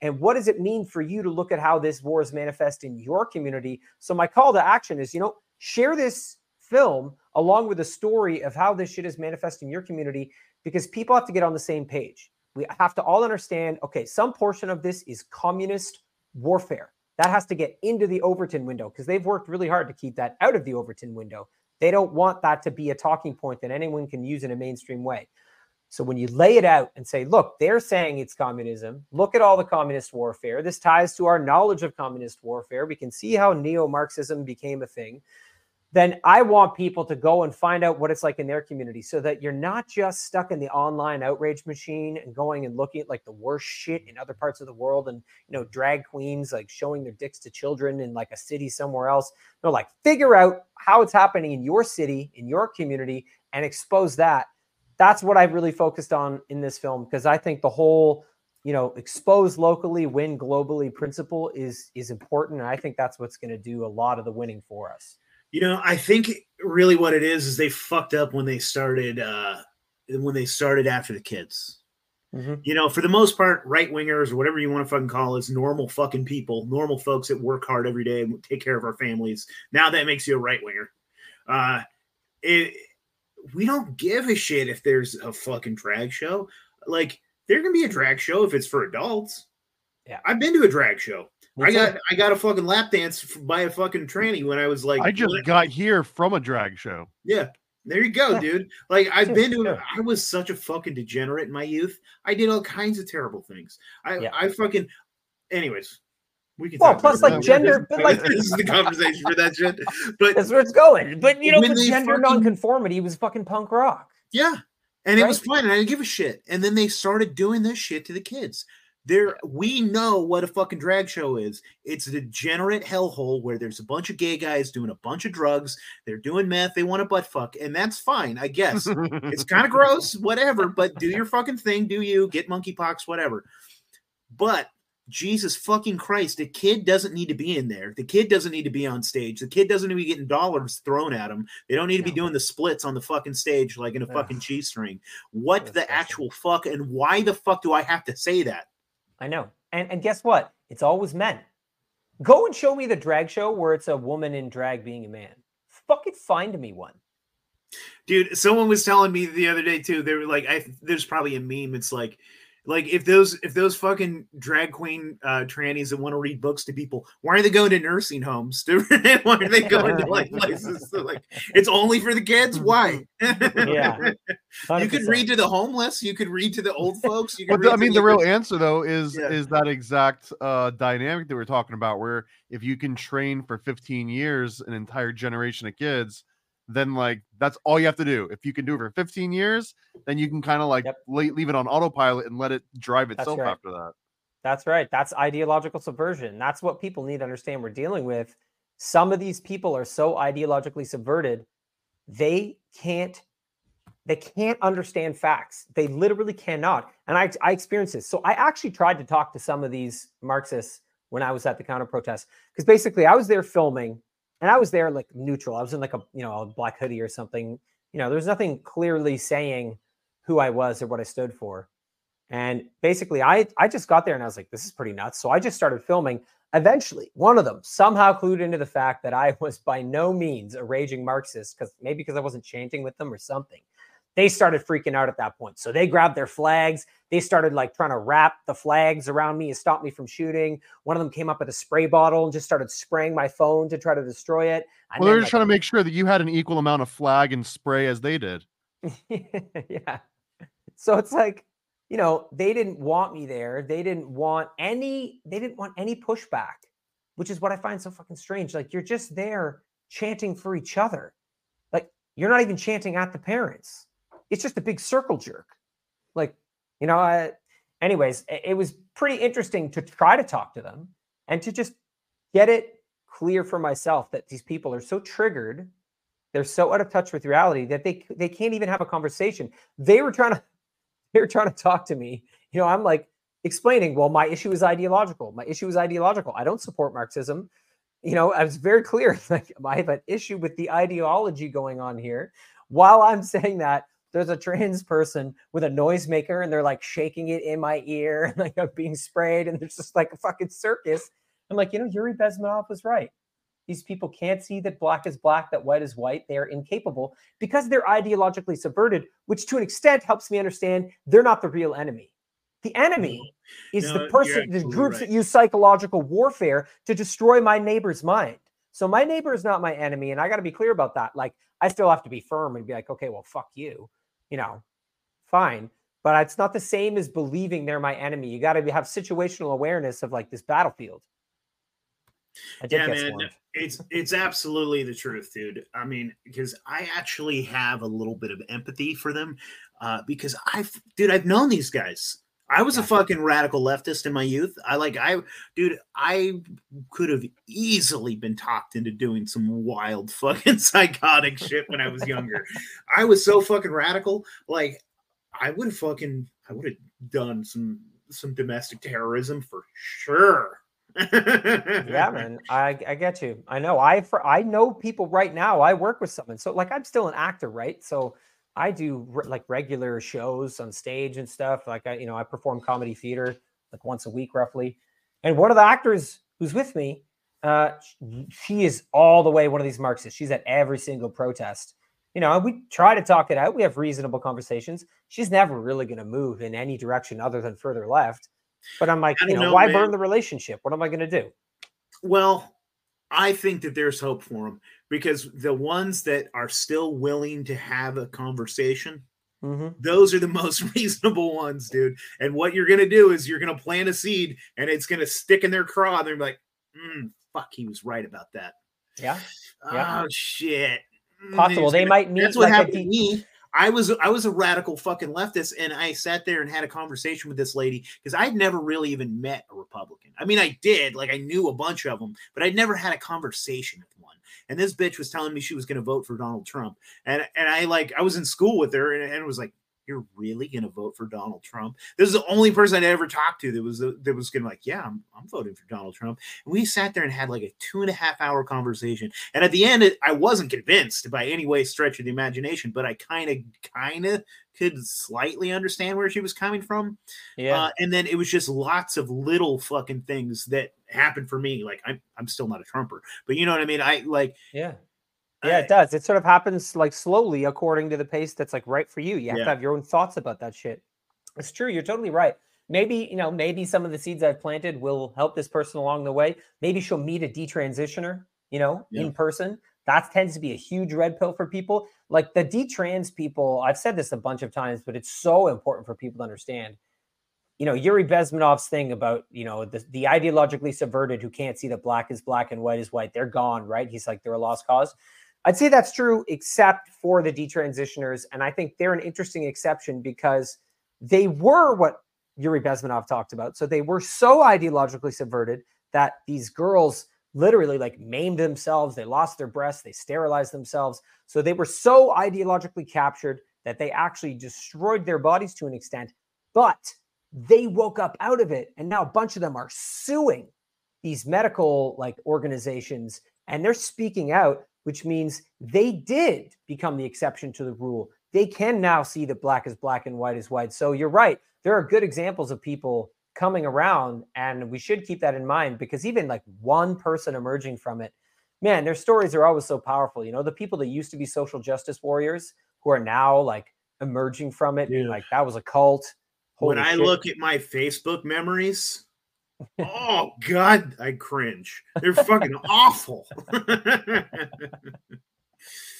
[SPEAKER 4] And what does it mean for you to look at how this war is manifest in your community? So my call to action is, you know, share this film along with a story of how this shit is manifesting in your community because people have to get on the same page. We have to all understand okay, some portion of this is communist warfare. That has to get into the Overton window because they've worked really hard to keep that out of the Overton window. They don't want that to be a talking point that anyone can use in a mainstream way. So when you lay it out and say, look, they're saying it's communism. Look at all the communist warfare. This ties to our knowledge of communist warfare. We can see how neo Marxism became a thing then I want people to go and find out what it's like in their community so that you're not just stuck in the online outrage machine and going and looking at like the worst shit in other parts of the world and you know drag queens like showing their dicks to children in like a city somewhere else. No, like figure out how it's happening in your city, in your community and expose that. That's what I've really focused on in this film because I think the whole you know expose locally win globally principle is is important and i think that's what's going to do a lot of the winning for us
[SPEAKER 2] You know, I think really what it is is they fucked up when they started uh when they started after the kids. You know, for the most part, right wingers or whatever you want to fucking call us, normal fucking people, normal folks that work hard every day and take care of our families. Now that makes you a right winger. Uh, it, we don't give a shit if there's a fucking drag show. Like, there can be a drag show if it's for adults.
[SPEAKER 4] Yeah,
[SPEAKER 2] I've been to a drag show.
[SPEAKER 3] Me
[SPEAKER 2] I got
[SPEAKER 3] too.
[SPEAKER 2] I got a fucking lap dance by a fucking tranny when I was like
[SPEAKER 3] I just got here from a drag show.
[SPEAKER 2] yeah. There you go, dude. Like I've been to
[SPEAKER 3] sure.
[SPEAKER 2] I was such a fucking degenerate in my youth. I did all kinds of terrible things. I I fucking anyways. We can
[SPEAKER 4] Well,
[SPEAKER 2] talk
[SPEAKER 4] plus, like, gender- but, like-
[SPEAKER 2] this is the conversation for that shit. But
[SPEAKER 4] that's where it's going. But you know,
[SPEAKER 2] when
[SPEAKER 4] but gender
[SPEAKER 2] fucking-
[SPEAKER 4] nonconformity was fucking punk rock.
[SPEAKER 2] Yeah. And it was
[SPEAKER 4] Right?
[SPEAKER 2] fine, and I didn't give a shit. And then they started doing this shit to the kids. There, we know what a fucking drag show is. It's a degenerate hellhole where there's a bunch of gay guys doing a bunch of drugs. They're doing meth. They want to butt fuck, and that's fine, I guess. it's kind of gross, whatever. But do your fucking thing. Do you get monkeypox, whatever. But Jesus fucking Christ, the kid doesn't need to be in there. The kid doesn't need to be on stage. The kid doesn't need to be getting dollars thrown at him. They don't need to be doing the splits on the fucking stage like in a fucking cheese string. What the actual fuck and why the fuck do I have to say that?
[SPEAKER 4] I know. And and guess what? It's always men. Go and show me the drag show where it's a woman in drag being a man. Fucking find me one.
[SPEAKER 2] Dude, someone was telling me the other day too. They were like, I there's probably a meme. It's like, like if those if those fucking drag queen uh trannies that want to read books to people, why are they going to nursing homes? why are they going to like places? So, like it's only for the kids? Why?
[SPEAKER 4] Yeah.
[SPEAKER 2] you could read to the homeless. You could read to the old folks. You could
[SPEAKER 3] I mean, the real answer though is
[SPEAKER 2] Yeah.
[SPEAKER 3] is that exact uh, dynamic that we're talking about, where if you can train for 15 years an entire generation of kids, then like that's all you have to do. If you can do it for 15 years, then you can kind of like le- leave it on autopilot and let it drive itself
[SPEAKER 4] right.
[SPEAKER 3] after that.
[SPEAKER 4] That's right. That's ideological subversion. That's what people need to understand we're dealing with. Some of these people are so ideologically subverted, they can't they can't understand facts. They literally cannot. And I I experienced this. So I actually tried to talk to some of these Marxists when I was at the counter protest because basically I was there filming and I was there like neutral. I was in like a you know a black hoodie or something. You know, there's nothing clearly saying who I was or what I stood for. And basically, I I just got there and I was like, this is pretty nuts. So I just started filming. Eventually, one of them somehow clued into the fact that I was by no means a raging Marxist, because maybe because I wasn't chanting with them or something. They started freaking out at that point. So they grabbed their flags. They started like trying to wrap the flags around me and stop me from shooting. One of them came up with a spray bottle and just started spraying my phone to try to destroy it. And
[SPEAKER 3] Well, they're just trying to make sure that you had an equal amount of flag and spray as they did.
[SPEAKER 4] yeah. So it's like, you know, they didn't want me there. They didn't want any, they didn't want any pushback, which is what I find so fucking strange. Like you're just there chanting for each other. Like you're not even chanting at the parents. It's just a big circle jerk. Like, you know, I, anyways, it, was pretty interesting to try to talk to them and to just get it clear for myself that these people are so triggered they're so out of touch with reality that they they can't even have a conversation. They were trying to they were trying to talk to me. You know i'm like explaining well my issue is ideological. My issue is ideological. I don't support marxism. You know i was very clear like i have an issue with the ideology going on here. While i'm saying that there's a trans person with a noisemaker and they're like shaking it in my ear and like i'm being sprayed and there's just like a fucking circus i'm like you know yuri bezmenov was right these people can't see that black is black, that white is white. They're incapable because they're ideologically subverted, which to an extent helps me understand they're not the real enemy. The enemy is
[SPEAKER 2] No,
[SPEAKER 4] the person, the groups
[SPEAKER 2] right.
[SPEAKER 4] that use psychological warfare to destroy my neighbor's mind. So my neighbor is not my enemy, and I got to be clear about that. Like I still have to be firm and be like, okay, well, fuck you, you know, fine. But it's not the same as believing they're my enemy. You got to have situational awareness of like this battlefield.
[SPEAKER 2] Yeah, man, it's it's absolutely the truth, dude. I mean, because I actually have a little bit of empathy for them, uh, because I've, dude, I've known these guys. I was a fucking radical leftist in my youth. I like, I, dude, I could have easily been talked into doing some wild fucking psychotic shit when I was younger. I was so fucking radical. Like, I would have fucking, I would have done some some domestic terrorism for sure.
[SPEAKER 4] yeah, man, I I get you. I know. I for I know people right now. I work with someone, so like I'm still an actor, right? So I do re- like regular shows on stage and stuff. Like I, you know, I perform comedy theater like once a week, roughly. And one of the actors who's with me, uh, she is all the way one of these Marxists. She's at every single protest. You know, and we try to talk it out. We have reasonable conversations. She's never really going to move in any direction other than further left. But I'm like, you know,
[SPEAKER 2] know,
[SPEAKER 4] why
[SPEAKER 2] man.
[SPEAKER 4] burn the relationship? What am I going to do?
[SPEAKER 2] Well, I think that there's hope for them because the ones that are still willing to have a conversation,
[SPEAKER 4] Mhm.
[SPEAKER 2] those are the most reasonable ones, dude. And what you're gonna do is you're gonna plant a seed, and it's gonna stick in their craw. And they're like, mm, "Fuck, he was right about that."
[SPEAKER 4] Yeah. Yeah.
[SPEAKER 2] Oh shit. Mm,
[SPEAKER 4] Possible. They
[SPEAKER 2] gonna-
[SPEAKER 4] might meet
[SPEAKER 2] That's what
[SPEAKER 4] like a
[SPEAKER 2] happened to me. I was I was a radical fucking leftist, and I sat there and had a conversation with this lady because I'd never really even met a Republican. I mean, I did, like I knew a bunch of them, but I'd never had a conversation with one. And this bitch was telling me she was going to vote for Donald Trump, and and I like I was in school with her, and, and it was like, "You're really going to vote for Donald Trump?" This is the only person I'd ever talked to that was that was going to like, "Yeah, I'm I'm voting for Donald Trump." And we sat there and had like a two and a half hour conversation, and at the end, it, I wasn't convinced by any way stretch of the imagination, but I kind of kind of could slightly understand where she was coming from.
[SPEAKER 4] Yeah.
[SPEAKER 2] Uh, and then it was just lots of little fucking things that happened for me. Like I'm I'm still not a Trumper, but you know what I mean. I like
[SPEAKER 4] Yeah. Yeah, it does. It sort of happens like slowly according to the pace that's like right for you. You have
[SPEAKER 2] Yeah.
[SPEAKER 4] to have your own thoughts about that shit. It's true. You're totally right. Maybe, you know, maybe some of the seeds I've planted will help this person along the way. Maybe she'll meet a detransitioner, you know,
[SPEAKER 2] Yeah.
[SPEAKER 4] in person. That tends to be a huge red pill for people. Like the detrans people, I've said this a bunch of times, but it's so important for people to understand. You know, Yuri Bezmenov's thing about, you know, the, the ideologically subverted who can't see that black is black and white is white, they're gone, right? He's like, they're a lost cause I'd say that's true, except for the detransitioners. And I think they're an interesting exception because they were what Yuri Bezmenov talked about. So they were so ideologically subverted that these girls literally like maimed themselves, they lost their breasts, they sterilized themselves. So they were so ideologically captured that they actually destroyed their bodies to an extent. But they woke up out of it and now a bunch of them are suing these medical like organizations and they're speaking out which means they did become the exception to the rule. They can now see that black is black and white is white. So you're right. There are good examples of people coming around and we should keep that in mind because even like one person emerging from it man their stories are always so powerful you know? The people that used to be social justice warriors who are now like emerging from it being like that was a cult.
[SPEAKER 2] When
[SPEAKER 4] Holy
[SPEAKER 2] I
[SPEAKER 4] shit.
[SPEAKER 2] look at my Facebook memories, oh god, I cringe. They're fucking awful.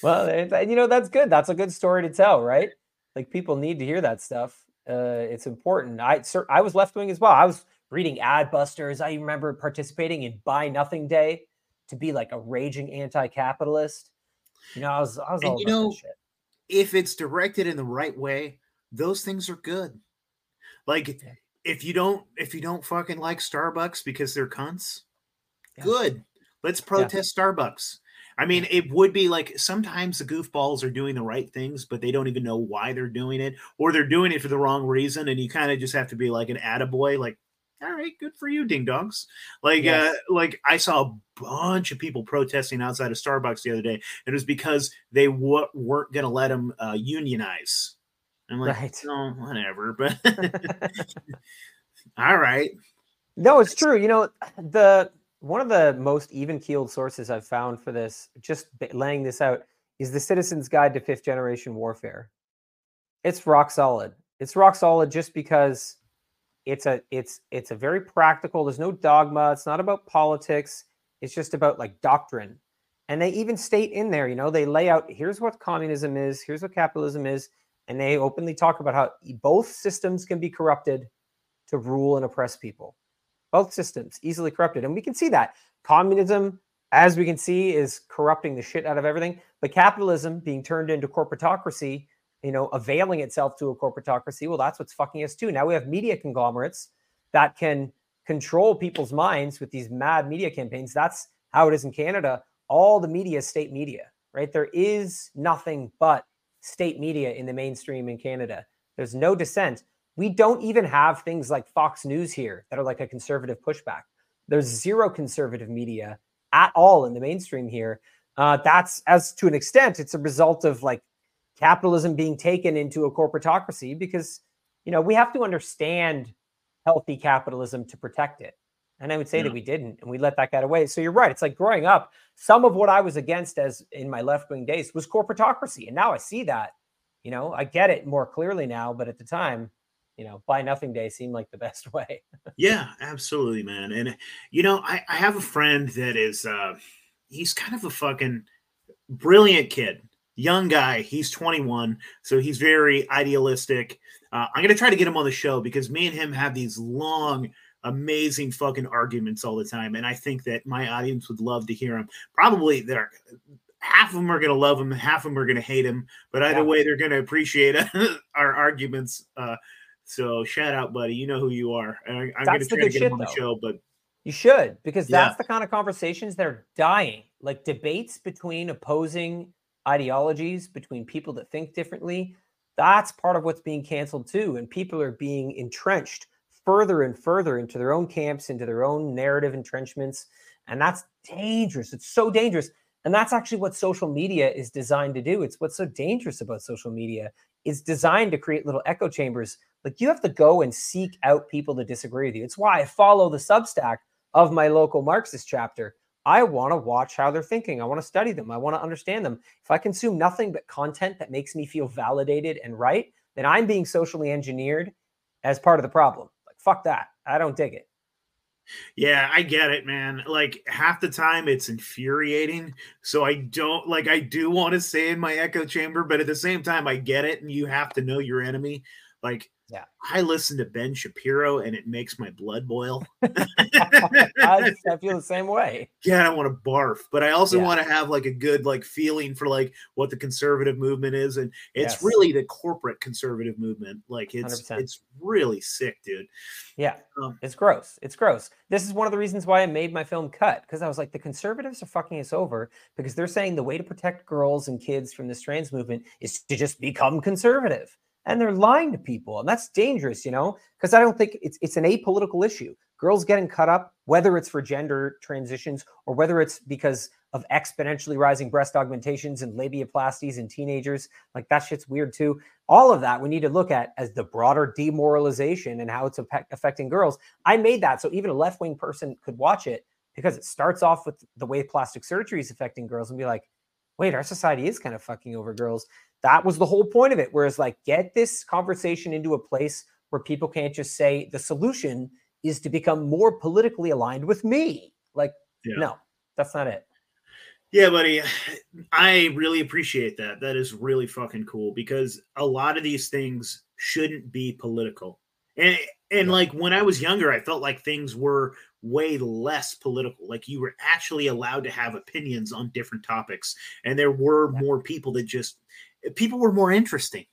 [SPEAKER 4] Well, you know that's good. That's a good story to tell, right? Like people need to hear that stuff. Uh, it's important. I cer- I was left wing as well. I was reading Adbusters. I remember participating in Buy Nothing Day to be like a raging anti-capitalist. You know, I was I was all
[SPEAKER 2] and you know, if it's directed in the right way, those things are good. Like if you don't if you don't fucking like Starbucks because they're cunts, good. Let's protest Starbucks. I mean, it would be like sometimes the goofballs are doing the right things, but they don't even know why they're doing it, or they're doing it for the wrong reason, and you kind of just have to be like an attaboy, like, all right, good for you, ding dongs. Like,
[SPEAKER 15] Yes.
[SPEAKER 2] uh, like I saw a bunch of people protesting outside of Starbucks the other day, and it was because they w- weren't going to let them uh, unionize. I'm like,
[SPEAKER 4] Right.
[SPEAKER 2] no, whatever, but all right.
[SPEAKER 4] No, it's true. You know, the one of the most even-keeled sources I've found for this, just laying this out, is the Citizen's Guide to Fifth Generation Warfare. It's rock solid. It's rock solid just because it's a it's it's a very practical. There's no dogma. It's not about politics. It's just about like doctrine. And they even state in there, you know, they lay out here's what communism is, here's what capitalism is, and they openly talk about how both systems can be corrupted to rule and oppress people. Both systems easily corrupted and we can see that. Communism as we can see is corrupting the shit out of everything but capitalism being turned into corporatocracy you know availing itself to a corporatocracy well that's what's fucking us too. Now we have media conglomerates that can control people's minds with these mad media campaigns. That's how it is in canada. All the media is state media right? There is nothing but state media in the mainstream in canada there's no dissent we don't even have things like Fox News here that are like a conservative pushback. There's zero conservative media at all in the mainstream here. Uh, that's as to an extent, it's a result of like capitalism being taken into a corporatocracy because you know we have to understand healthy capitalism to protect it. And I would say
[SPEAKER 15] Yeah.
[SPEAKER 4] that we didn't, and we let that get away. So you're right. It's like growing up. Some of what I was against as in my left wing days was corporatocracy, and now I see that. You know, I get it more clearly now, but at the time, you know, buy nothing day seemed like the best way.
[SPEAKER 2] Yeah, absolutely, man. And you know, I, I have a friend that is uh he's kind of a fucking brilliant kid, young guy. He's 21, so he's very idealistic. Uh, I'm gonna try to get him on the show because me and him have these long, amazing fucking arguments all the time, and I think that my audience would love to hear them. Probably there. Half of them are going to love him, half of them are going to hate him, but either
[SPEAKER 4] Yeah.
[SPEAKER 2] way, they're going to appreciate our arguments. Uh, so shout out, buddy. You know who you are. And I, I'm going to try to get
[SPEAKER 4] shit,
[SPEAKER 2] him on the show, but
[SPEAKER 4] You should, because
[SPEAKER 2] Yeah.
[SPEAKER 4] that's the kind of conversations that are dying. Like debates between opposing ideologies, between people that think differently. That's part of what's being canceled too. And people are being entrenched further and further into their own camps, into their own narrative entrenchments. And that's dangerous. It's so dangerous. And that's actually what social media is designed to do. It's what's so dangerous about social media. It's designed to create little echo chambers. Like you have to go and seek out people that disagree with you. It's why I follow the Substack of my local Marxist chapter. I want to watch how they're thinking. I want to study them. I want to understand them. If I consume nothing but content that makes me feel validated and right, then I'm being socially engineered as part of the problem. Fuck that. I don't dig it.
[SPEAKER 2] Yeah, I get it, man. Like half the time it's infuriating. So I don't like I do want to stay in my echo chamber, but at the same time I get it and you have to know your enemy. Like
[SPEAKER 4] Yeah.
[SPEAKER 2] I listen to Ben Shapiro and it makes my blood boil.
[SPEAKER 4] I, I feel the same way.
[SPEAKER 2] yeah, I don't want to barf, but I also
[SPEAKER 4] Yeah.
[SPEAKER 2] want to have like a good like feeling for like what the conservative movement is, and it's
[SPEAKER 4] Yes.
[SPEAKER 2] really the corporate conservative movement. Like it's
[SPEAKER 4] 100%.
[SPEAKER 2] it's really sick, dude.
[SPEAKER 4] Yeah,
[SPEAKER 2] Um,
[SPEAKER 4] it's gross. It's gross. This is one of the reasons why I made my film cut because I was like, the conservatives are fucking us over because they're saying the way to protect girls and kids from this trans movement is to just become conservative, and they're lying to people, and that's dangerous, you know, because I don't think it's it's an apolitical issue. Girls getting cut up, whether it's for gender transitions or whether it's because of exponentially rising breast augmentations and labiaplasties in teenagers, like that shit's weird too all of that we need to look at as the broader demoralization and how it's affecting girls. I made that so even a left wing person could watch it because it starts off with the way plastic surgery is affecting girls and be like, wait, our society is kind of fucking over girls. That was the whole point of it. Whereas, like, get this conversation into a place where people can't just say the solution is to become more politically aligned with me. Like,
[SPEAKER 2] Yeah.
[SPEAKER 4] no, that's not it.
[SPEAKER 2] Yeah, buddy. I really appreciate that. That is really fucking cool because a lot of these things shouldn't be political. And and like when I was younger, I felt like things were way less political. Like you were actually allowed to have opinions on different topics and there were more people that just people were more interesting.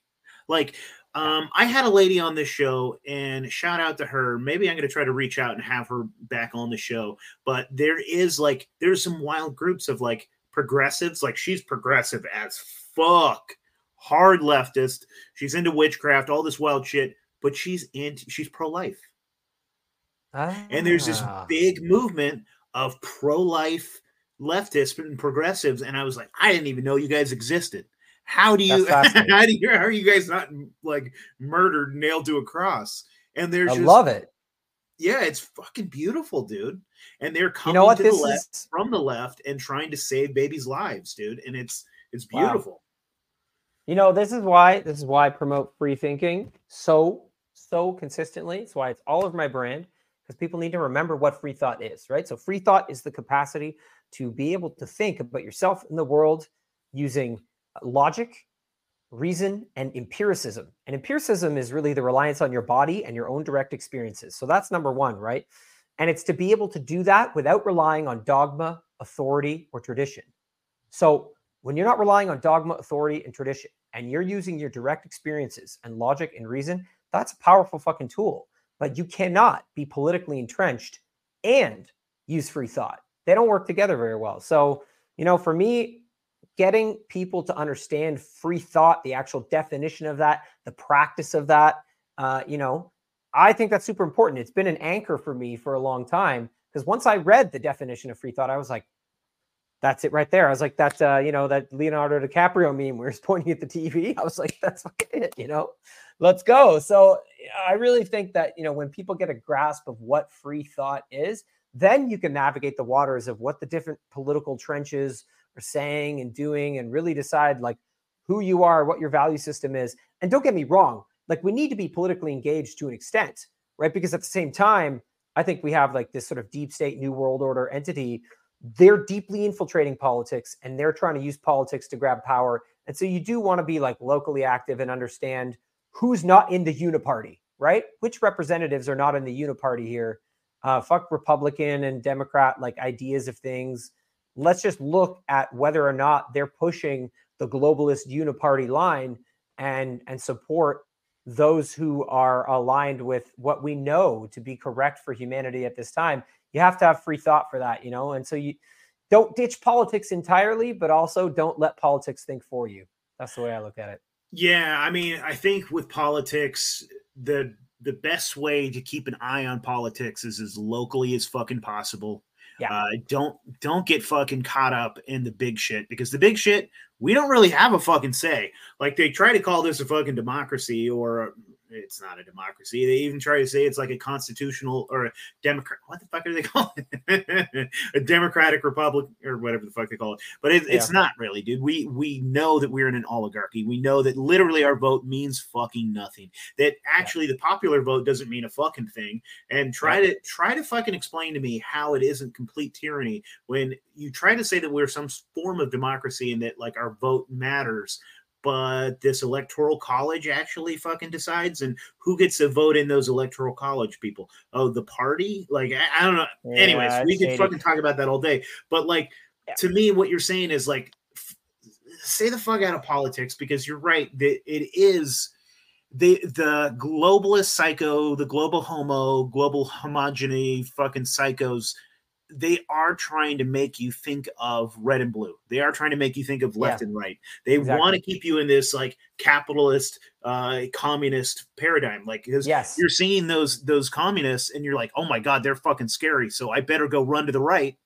[SPEAKER 2] Like um, I had a lady on this show, and shout out to her. Maybe I'm going to try to reach out and have her back on the show. But there is like, there's some wild groups of like progressives. Like she's progressive as fuck, hard leftist. She's into witchcraft, all this wild shit. But she's into, she's pro life. And there's this
[SPEAKER 4] Ah.
[SPEAKER 2] big movement of pro life leftists and progressives. And I was like, I didn't even know you guys existed. How do you, how do you, how are you guys not like murdered, nailed to a cross? And there's
[SPEAKER 4] I
[SPEAKER 2] just,
[SPEAKER 4] love it.
[SPEAKER 2] Yeah, it's fucking beautiful, dude. And they're coming
[SPEAKER 4] You know what?
[SPEAKER 2] to the left
[SPEAKER 4] is-
[SPEAKER 2] from the left and trying to save babies' lives, dude. And it's it's
[SPEAKER 4] Wow.
[SPEAKER 2] beautiful.
[SPEAKER 4] You know, this is why this is why I promote free thinking so so consistently. It's why it's all over my brand because people need to remember what free thought is, right? So free thought is the capacity to be able to think about yourself and the world using logic, reason, and empiricism. And empiricism is really the reliance on your body and your own direct experiences. So that's number 1, right? And it's to be able to do that without relying on dogma, authority, or tradition. So when you're not relying on dogma, authority, and tradition, and you're using your direct experiences and logic and reason, that's a powerful fucking tool. But you cannot be politically entrenched and use free thought. They don't work together very well. So, you know, for me, getting people to understand free thought, the actual definition of that, the practice of that, uh, you know, I think that's super important. It's been an anchor for me for a long time because once I read the definition of free thought, I was like, that's it right there. I was like, that, uh, you know, that Leonardo DiCaprio meme where he's pointing at the TV. I was like, that's fucking it, you know, let's go. So I really think that, you know, when people get a grasp of what free thought is, then you can navigate the waters of what the different political trenches are saying and doing and really decide like who you are, what your value system is. And don't get me wrong, like we need to be politically engaged to an extent, right? Because at the same time, I think we have like this sort of deep state, new world order entity. They're deeply infiltrating politics and they're trying to use politics to grab power. And so you do want to be like locally active and understand who's not in the uniparty, right? Which representatives are not in the uniparty here? Uh, fuck Republican and Democrat like ideas of things. Let's just look at whether or not they're pushing the globalist uniparty line and and support those who are aligned with what we know to be correct for humanity at this time. You have to have free thought for that, you know. And so you don't ditch politics entirely, but also don't let politics think for you. That's the way I look at it.
[SPEAKER 2] Yeah, I mean, I think with politics, the the best way to keep an eye on politics is as locally as fucking possible.
[SPEAKER 4] Yeah.
[SPEAKER 2] Uh, don't don't get fucking caught up in the big shit because the big shit we don't really have a fucking say. Like they try to call this a fucking democracy or it's not a democracy. They even try to say it's like a constitutional or a democrat. What the fuck are they calling it? a democratic republic or whatever the fuck they call it. But it, it's not really, dude. We we know that we're in an oligarchy. We know that literally our vote means fucking nothing. That actually the popular vote doesn't mean a fucking thing. And try to try to fucking explain to me how it isn't complete tyranny when you try to say that we're some form of democracy and that like our vote matters but this electoral college actually fucking decides and who gets a vote in those electoral college people? Oh the party? Like i, I don't know.
[SPEAKER 4] Yeah,
[SPEAKER 2] anyways we could fucking talk about that all day but like to me what you're saying is like f- say the fuck out of politics because you're right that it is the the globalist psycho the global homo global homogeny fucking psychos they are trying to make you think of red and blue. They are trying to make you think of left
[SPEAKER 4] Yeah.
[SPEAKER 2] and right. They
[SPEAKER 4] Exactly.
[SPEAKER 2] want to keep you in this like capitalist, uh, communist paradigm. Like,
[SPEAKER 4] Yes.
[SPEAKER 2] you're seeing those those communists, and you're like, oh my god, they're fucking scary. So I better go run to the right.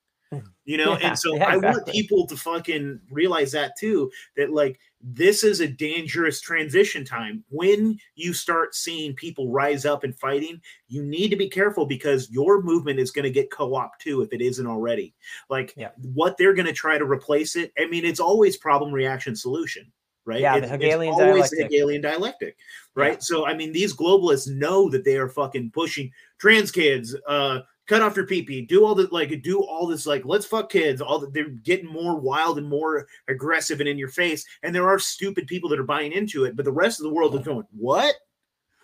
[SPEAKER 2] You know,
[SPEAKER 4] Yeah,
[SPEAKER 2] and so
[SPEAKER 4] yeah,
[SPEAKER 2] I want people to fucking realize that too. That like this is a dangerous transition time. When you start seeing people rise up and fighting, you need to be careful because your movement is going to get co-op too if it isn't already. Like what they're going to try to replace it. I mean, it's always problem reaction solution, right?
[SPEAKER 4] Yeah, the
[SPEAKER 2] it's,
[SPEAKER 4] Hegelian
[SPEAKER 2] it's always
[SPEAKER 4] dialectic.
[SPEAKER 2] the Hegelian dialectic, right? So I mean, these globalists know that they are fucking pushing trans kids, uh, cut off your pee do all the like, do all this like, let's fuck kids. All that they're getting more wild and more aggressive and in your face. And there are stupid people that are buying into it, but the rest of the world is going, what?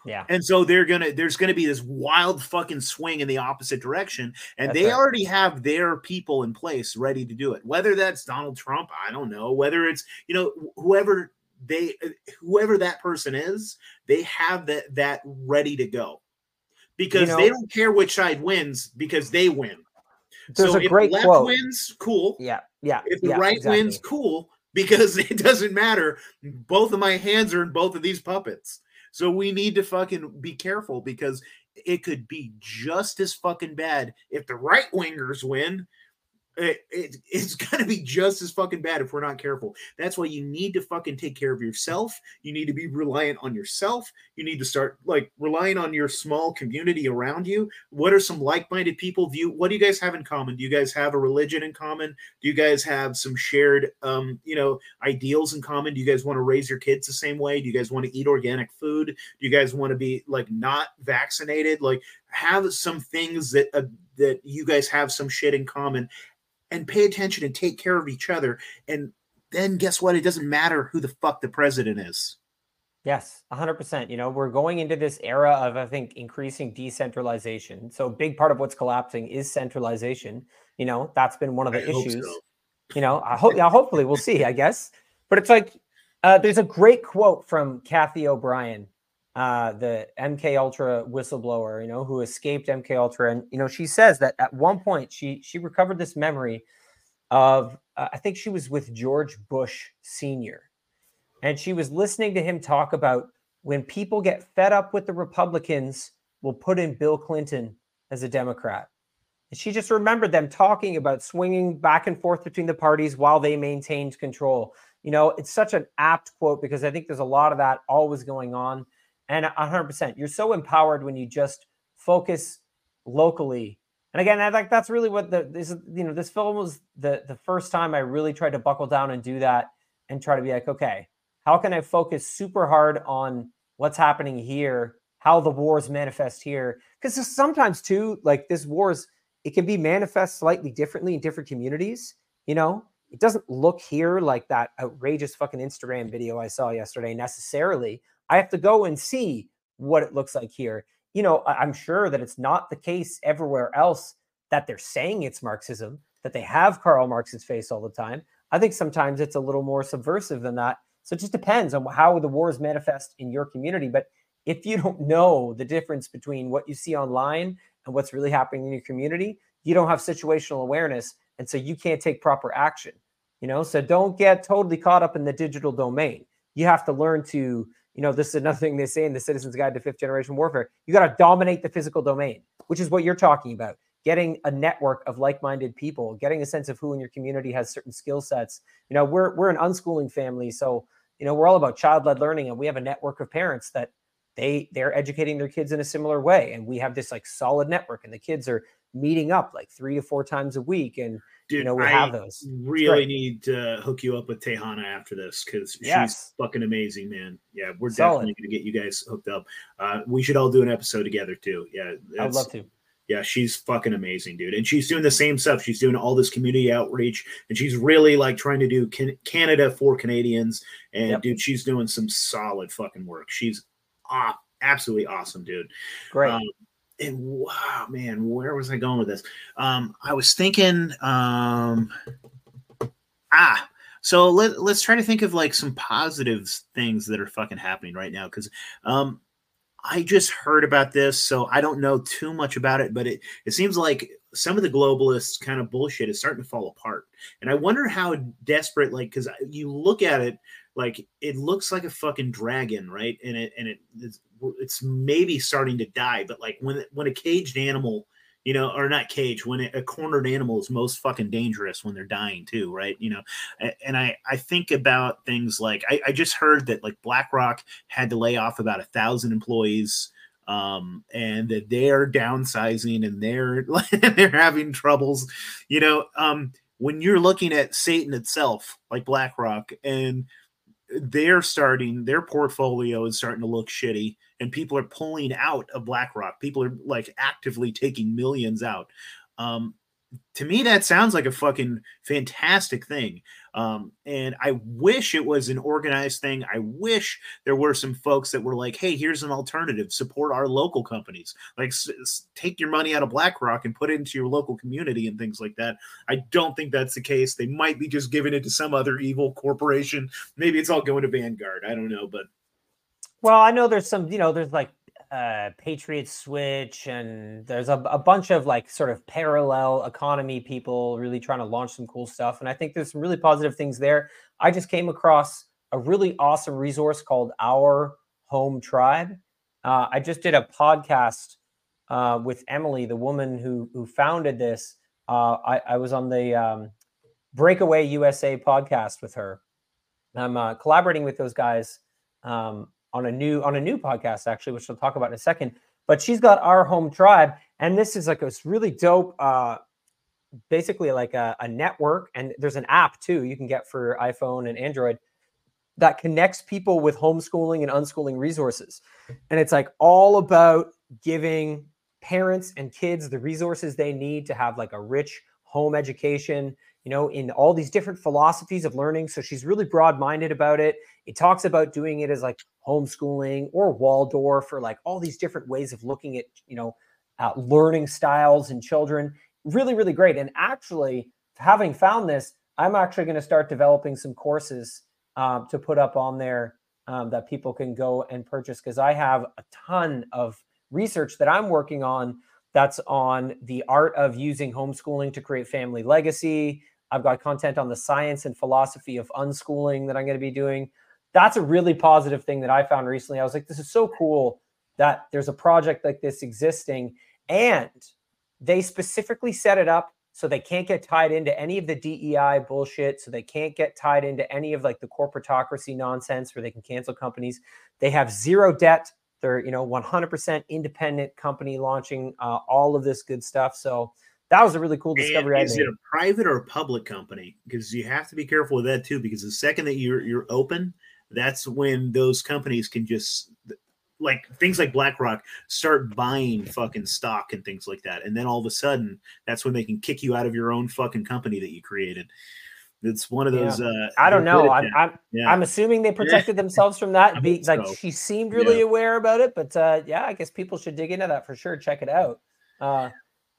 [SPEAKER 4] Yeah.
[SPEAKER 2] And so they're gonna there's gonna be this wild fucking swing in the opposite direction. And
[SPEAKER 4] That's
[SPEAKER 2] they
[SPEAKER 4] right.
[SPEAKER 2] already have their people in place ready to do it. Whether that's Donald Trump, I don't know. Whether it's, you know, whoever they whoever that person is, they have that that ready to go. Because
[SPEAKER 4] know-
[SPEAKER 2] they don't care which side wins because they win.
[SPEAKER 4] There's
[SPEAKER 2] so
[SPEAKER 4] a
[SPEAKER 2] if
[SPEAKER 4] great
[SPEAKER 2] the left
[SPEAKER 4] quote.
[SPEAKER 2] wins, cool.
[SPEAKER 4] Yeah, yeah.
[SPEAKER 2] If the
[SPEAKER 4] yeah,
[SPEAKER 2] right
[SPEAKER 4] exactly.
[SPEAKER 2] wins, cool. Because it doesn't matter. Both of my hands are in both of these puppets. So we need to fucking be careful because it could be just as fucking bad if the right wingers win. It, it, it's gonna be just as fucking bad if we're not careful. That's why you need to fucking take care of yourself. You need to be reliant on yourself. You need to start like relying on your small community around you. What are some like-minded people? view? what do you guys have in common? Do you guys have a religion in common? Do you guys have some shared um, you know, ideals in common? Do you guys want to raise your kids the same way? Do you guys want to eat organic food? Do you guys want to be like not vaccinated? Like have some things that uh, that you guys have some shit in common and pay attention and take care of each other and then guess what it doesn't matter who the fuck the president is
[SPEAKER 4] Yes, 100%. You know, we're going into this era of, I think, increasing decentralization. So, a big part of what's collapsing is centralization. You know, that's been one of the
[SPEAKER 2] I
[SPEAKER 4] issues.
[SPEAKER 2] so.
[SPEAKER 4] You know, I hope, yeah, hopefully we'll see, I guess. But it's like, uh, there's a great quote from Cathy O'Brien, uh, the MK Ultra whistleblower, you know, who escaped MK Ultra. And, you know, she says that at one point she, she recovered this memory of, uh, I think she was with George Bush Sr and she was listening to him talk about when people get fed up with the Republicans, we'll put in Bill Clinton as a Democrat. And she just remembered them talking about swinging back and forth between the parties while they maintained control. You know, it's such an apt quote because I think there's a lot of that always going on. And 100%, you're so empowered when you just focus locally. And again, I think that's really what the this you know, this film was the the first time I really tried to buckle down and do that and try to be like, okay, how can I focus super hard on what's happening here, how the wars manifest here? Because sometimes too, like this wars, it can be manifest slightly differently in different communities. You know, it doesn't look here like that outrageous fucking Instagram video I saw yesterday necessarily. I have to go and see what it looks like here. You know, I'm sure that it's not the case everywhere else that they're saying it's Marxism, that they have Karl Marx's face all the time. I think sometimes it's a little more subversive than that. So it just depends on how the wars manifest in your community. But if you don't know the difference between what you see online and what's really happening in your community, you don't have situational awareness. And so you can't take proper action. You know, so don't get totally caught up in the digital domain. You have to learn to, you know, this is another thing they say in the Citizen's Guide to Fifth Generation Warfare. You got to dominate the physical domain, which is what you're talking about. Getting a network of like-minded people, getting a sense of who in your community has certain skill sets. You know, we're we're an unschooling family, so you know we're all about child-led learning, and we have a network of parents that they they're educating their kids in a similar way, and we have this like solid network, and the kids are meeting up like three to four times a week, and
[SPEAKER 2] Dude,
[SPEAKER 4] you know we
[SPEAKER 2] I
[SPEAKER 4] have those.
[SPEAKER 2] Really need to hook you up with Tejana after this because
[SPEAKER 4] Yes.
[SPEAKER 2] she's fucking amazing, man. Yeah, we're
[SPEAKER 4] Solid.
[SPEAKER 2] definitely gonna get you guys hooked up. Uh, we should all do an episode together too. Yeah,
[SPEAKER 4] I would love to.
[SPEAKER 2] yeah, she's fucking amazing, dude. And she's doing the same stuff. She's doing all this community outreach, and she's really like trying to do can- Canada for Canadians. And
[SPEAKER 4] Yep.
[SPEAKER 2] dude, she's doing some solid fucking work. She's ah, absolutely awesome, dude.
[SPEAKER 4] Great.
[SPEAKER 2] Um, and wow, man, where was I going with this? Um, I was thinking, um, ah, so let, let's try to think of like some positive things that are fucking happening right now because um, I just heard about this, so I don't know too much about it, but it, it seems like some of the globalists kind of bullshit is starting to fall apart. And I wonder how desperate, like, because you look at it, like it looks like a fucking dragon, right? And it and it it's, it's maybe starting to die, but like when when a caged animal, you know, or not caged, when a cornered animal is most fucking dangerous when they're dying too, right? You know, and I I think about things like I, I just heard that like BlackRock had to lay off about a thousand employees um and that they're downsizing and they're they're having troubles you know um when you're looking at satan itself like blackrock and they're starting their portfolio is starting to look shitty and people are pulling out of blackrock. People are like actively taking millions out. Um to me that sounds like a fucking fantastic thing. Um and i wish it was an organized thing. I wish there were some folks that were like hey here's an alternative. Support our local companies. Like s- s- take your money out of blackrock and put it into your local community and things like that. I don't think that's the case. They might be just giving it to some other evil corporation. Maybe it's all going to vanguard. I don't know but
[SPEAKER 4] Well, I know there's some, you know, there's like uh Patriot Switch and there's a, a bunch of like sort of parallel economy people really trying to launch some cool stuff. And I think there's some really positive things there. I just came across a really awesome resource called Our Home Tribe. Uh, I just did a podcast uh, with Emily, the woman who who founded this. Uh, I, I was on the um, Breakaway USA podcast with her. I'm uh, collaborating with those guys um, on a new on a new podcast actually, which we'll talk about in a second. But she's got our home tribe, and this is like a really dope, uh, basically like a, a network, and there's an app too you can get for iPhone and Android that connects people with homeschooling and unschooling resources, and it's like all about giving parents and kids the resources they need to have like a rich home education you know in all these different philosophies of learning. So she's really broad minded about it. It talks about doing it as like homeschooling or waldorf or like all these different ways of looking at you know uh, learning styles in children. Really really great. And actually having found this i'm actually going to start developing some courses um, to put up on there um, that people can go and purchase because i have a ton of research that i'm working on that's on the art of using homeschooling to create family legacy i've got content on the science and philosophy of unschooling that i'm going to be doing that's a really positive thing that I found recently. I was like, this is so cool that there's a project like this existing. And they specifically set it up so they can't get tied into any of the DEI bullshit. So they can't get tied into any of like the corporatocracy nonsense where they can cancel companies. They have zero debt. They're, you know, 100% independent company launching uh, all of this good stuff. So that was a really cool discovery. I
[SPEAKER 2] And is it a private or a public company? Because you have to be careful with that too. Because the second that you're you're open, that's when those companies can just like things like BlackRock start buying fucking stock and things like that, and then all of a sudden, that's when they can kick you out of your own fucking company that you created. It's one of those.
[SPEAKER 4] Yeah.
[SPEAKER 2] Uh,
[SPEAKER 4] I don't know. I'm I'm,
[SPEAKER 2] Yeah.
[SPEAKER 4] I'm assuming they protected themselves from that. Be, like
[SPEAKER 2] so.
[SPEAKER 4] she seemed really
[SPEAKER 2] Yeah.
[SPEAKER 4] aware about it, but uh, yeah, I guess people should dig into that for sure. Check it out. Uh,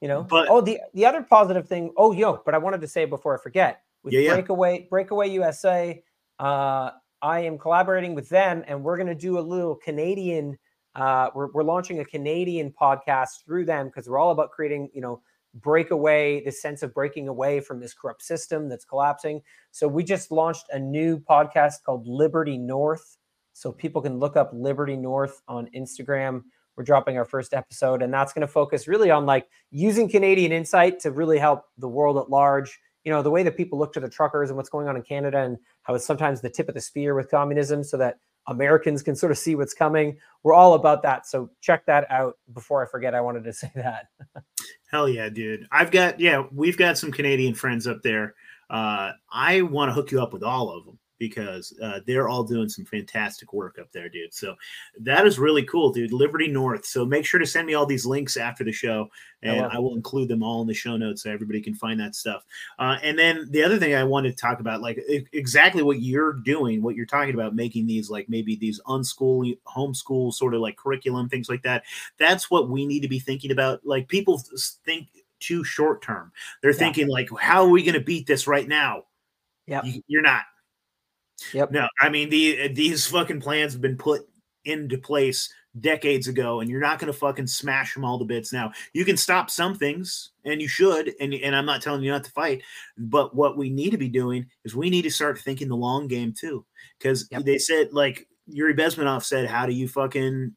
[SPEAKER 4] you know.
[SPEAKER 2] But-
[SPEAKER 4] oh, the the other positive thing. Oh, yo, but I wanted to say before I forget with
[SPEAKER 2] Yeah, yeah.
[SPEAKER 4] Breakaway Breakaway USA. Uh, I am collaborating with them, and we're going to do a little Canadian. Uh, we're we're launching a Canadian podcast through them because we're all about creating, you know, break away this sense of breaking away from this corrupt system that's collapsing. So we just launched a new podcast called Liberty North. So people can look up Liberty North on Instagram. We're dropping our first episode, and that's going to focus really on like using Canadian insight to really help the world at large. You know, the way that people look to the truckers and what's going on in Canada and how it's sometimes the tip of the spear with communism so that Americans can sort of see what's coming. We're all about that. So check that out before I forget. I wanted to say that.
[SPEAKER 2] Hell yeah, dude. I've got yeah, we've got some Canadian friends up there. Uh, I want to hook you up with all of them. Because uh, they're all doing some fantastic work up there, dude. So that is really cool, dude. Liberty North. So make sure to send me all these links after the show, and
[SPEAKER 4] will.
[SPEAKER 2] I will include them all in the show notes so everybody can find that stuff. Uh, and then the other thing I wanted to talk about, like exactly what you're doing, what you're talking about, making these like maybe these unschool, homeschool sort of like curriculum, things like that. That's what we need to be thinking about. Like people think too short term. They're
[SPEAKER 4] Yeah.
[SPEAKER 2] thinking like, how are we going to beat this right now? Yeah, you're not.
[SPEAKER 4] Yep.
[SPEAKER 2] No, I mean the these fucking plans have been put into place decades ago, and you're not going to fucking smash them all to bits now. You can stop some things, and you should. And and I'm not telling you not to fight, but what we need to be doing is we need to start thinking the long game too, because they said like Yuri Bezmenov said, how do you fucking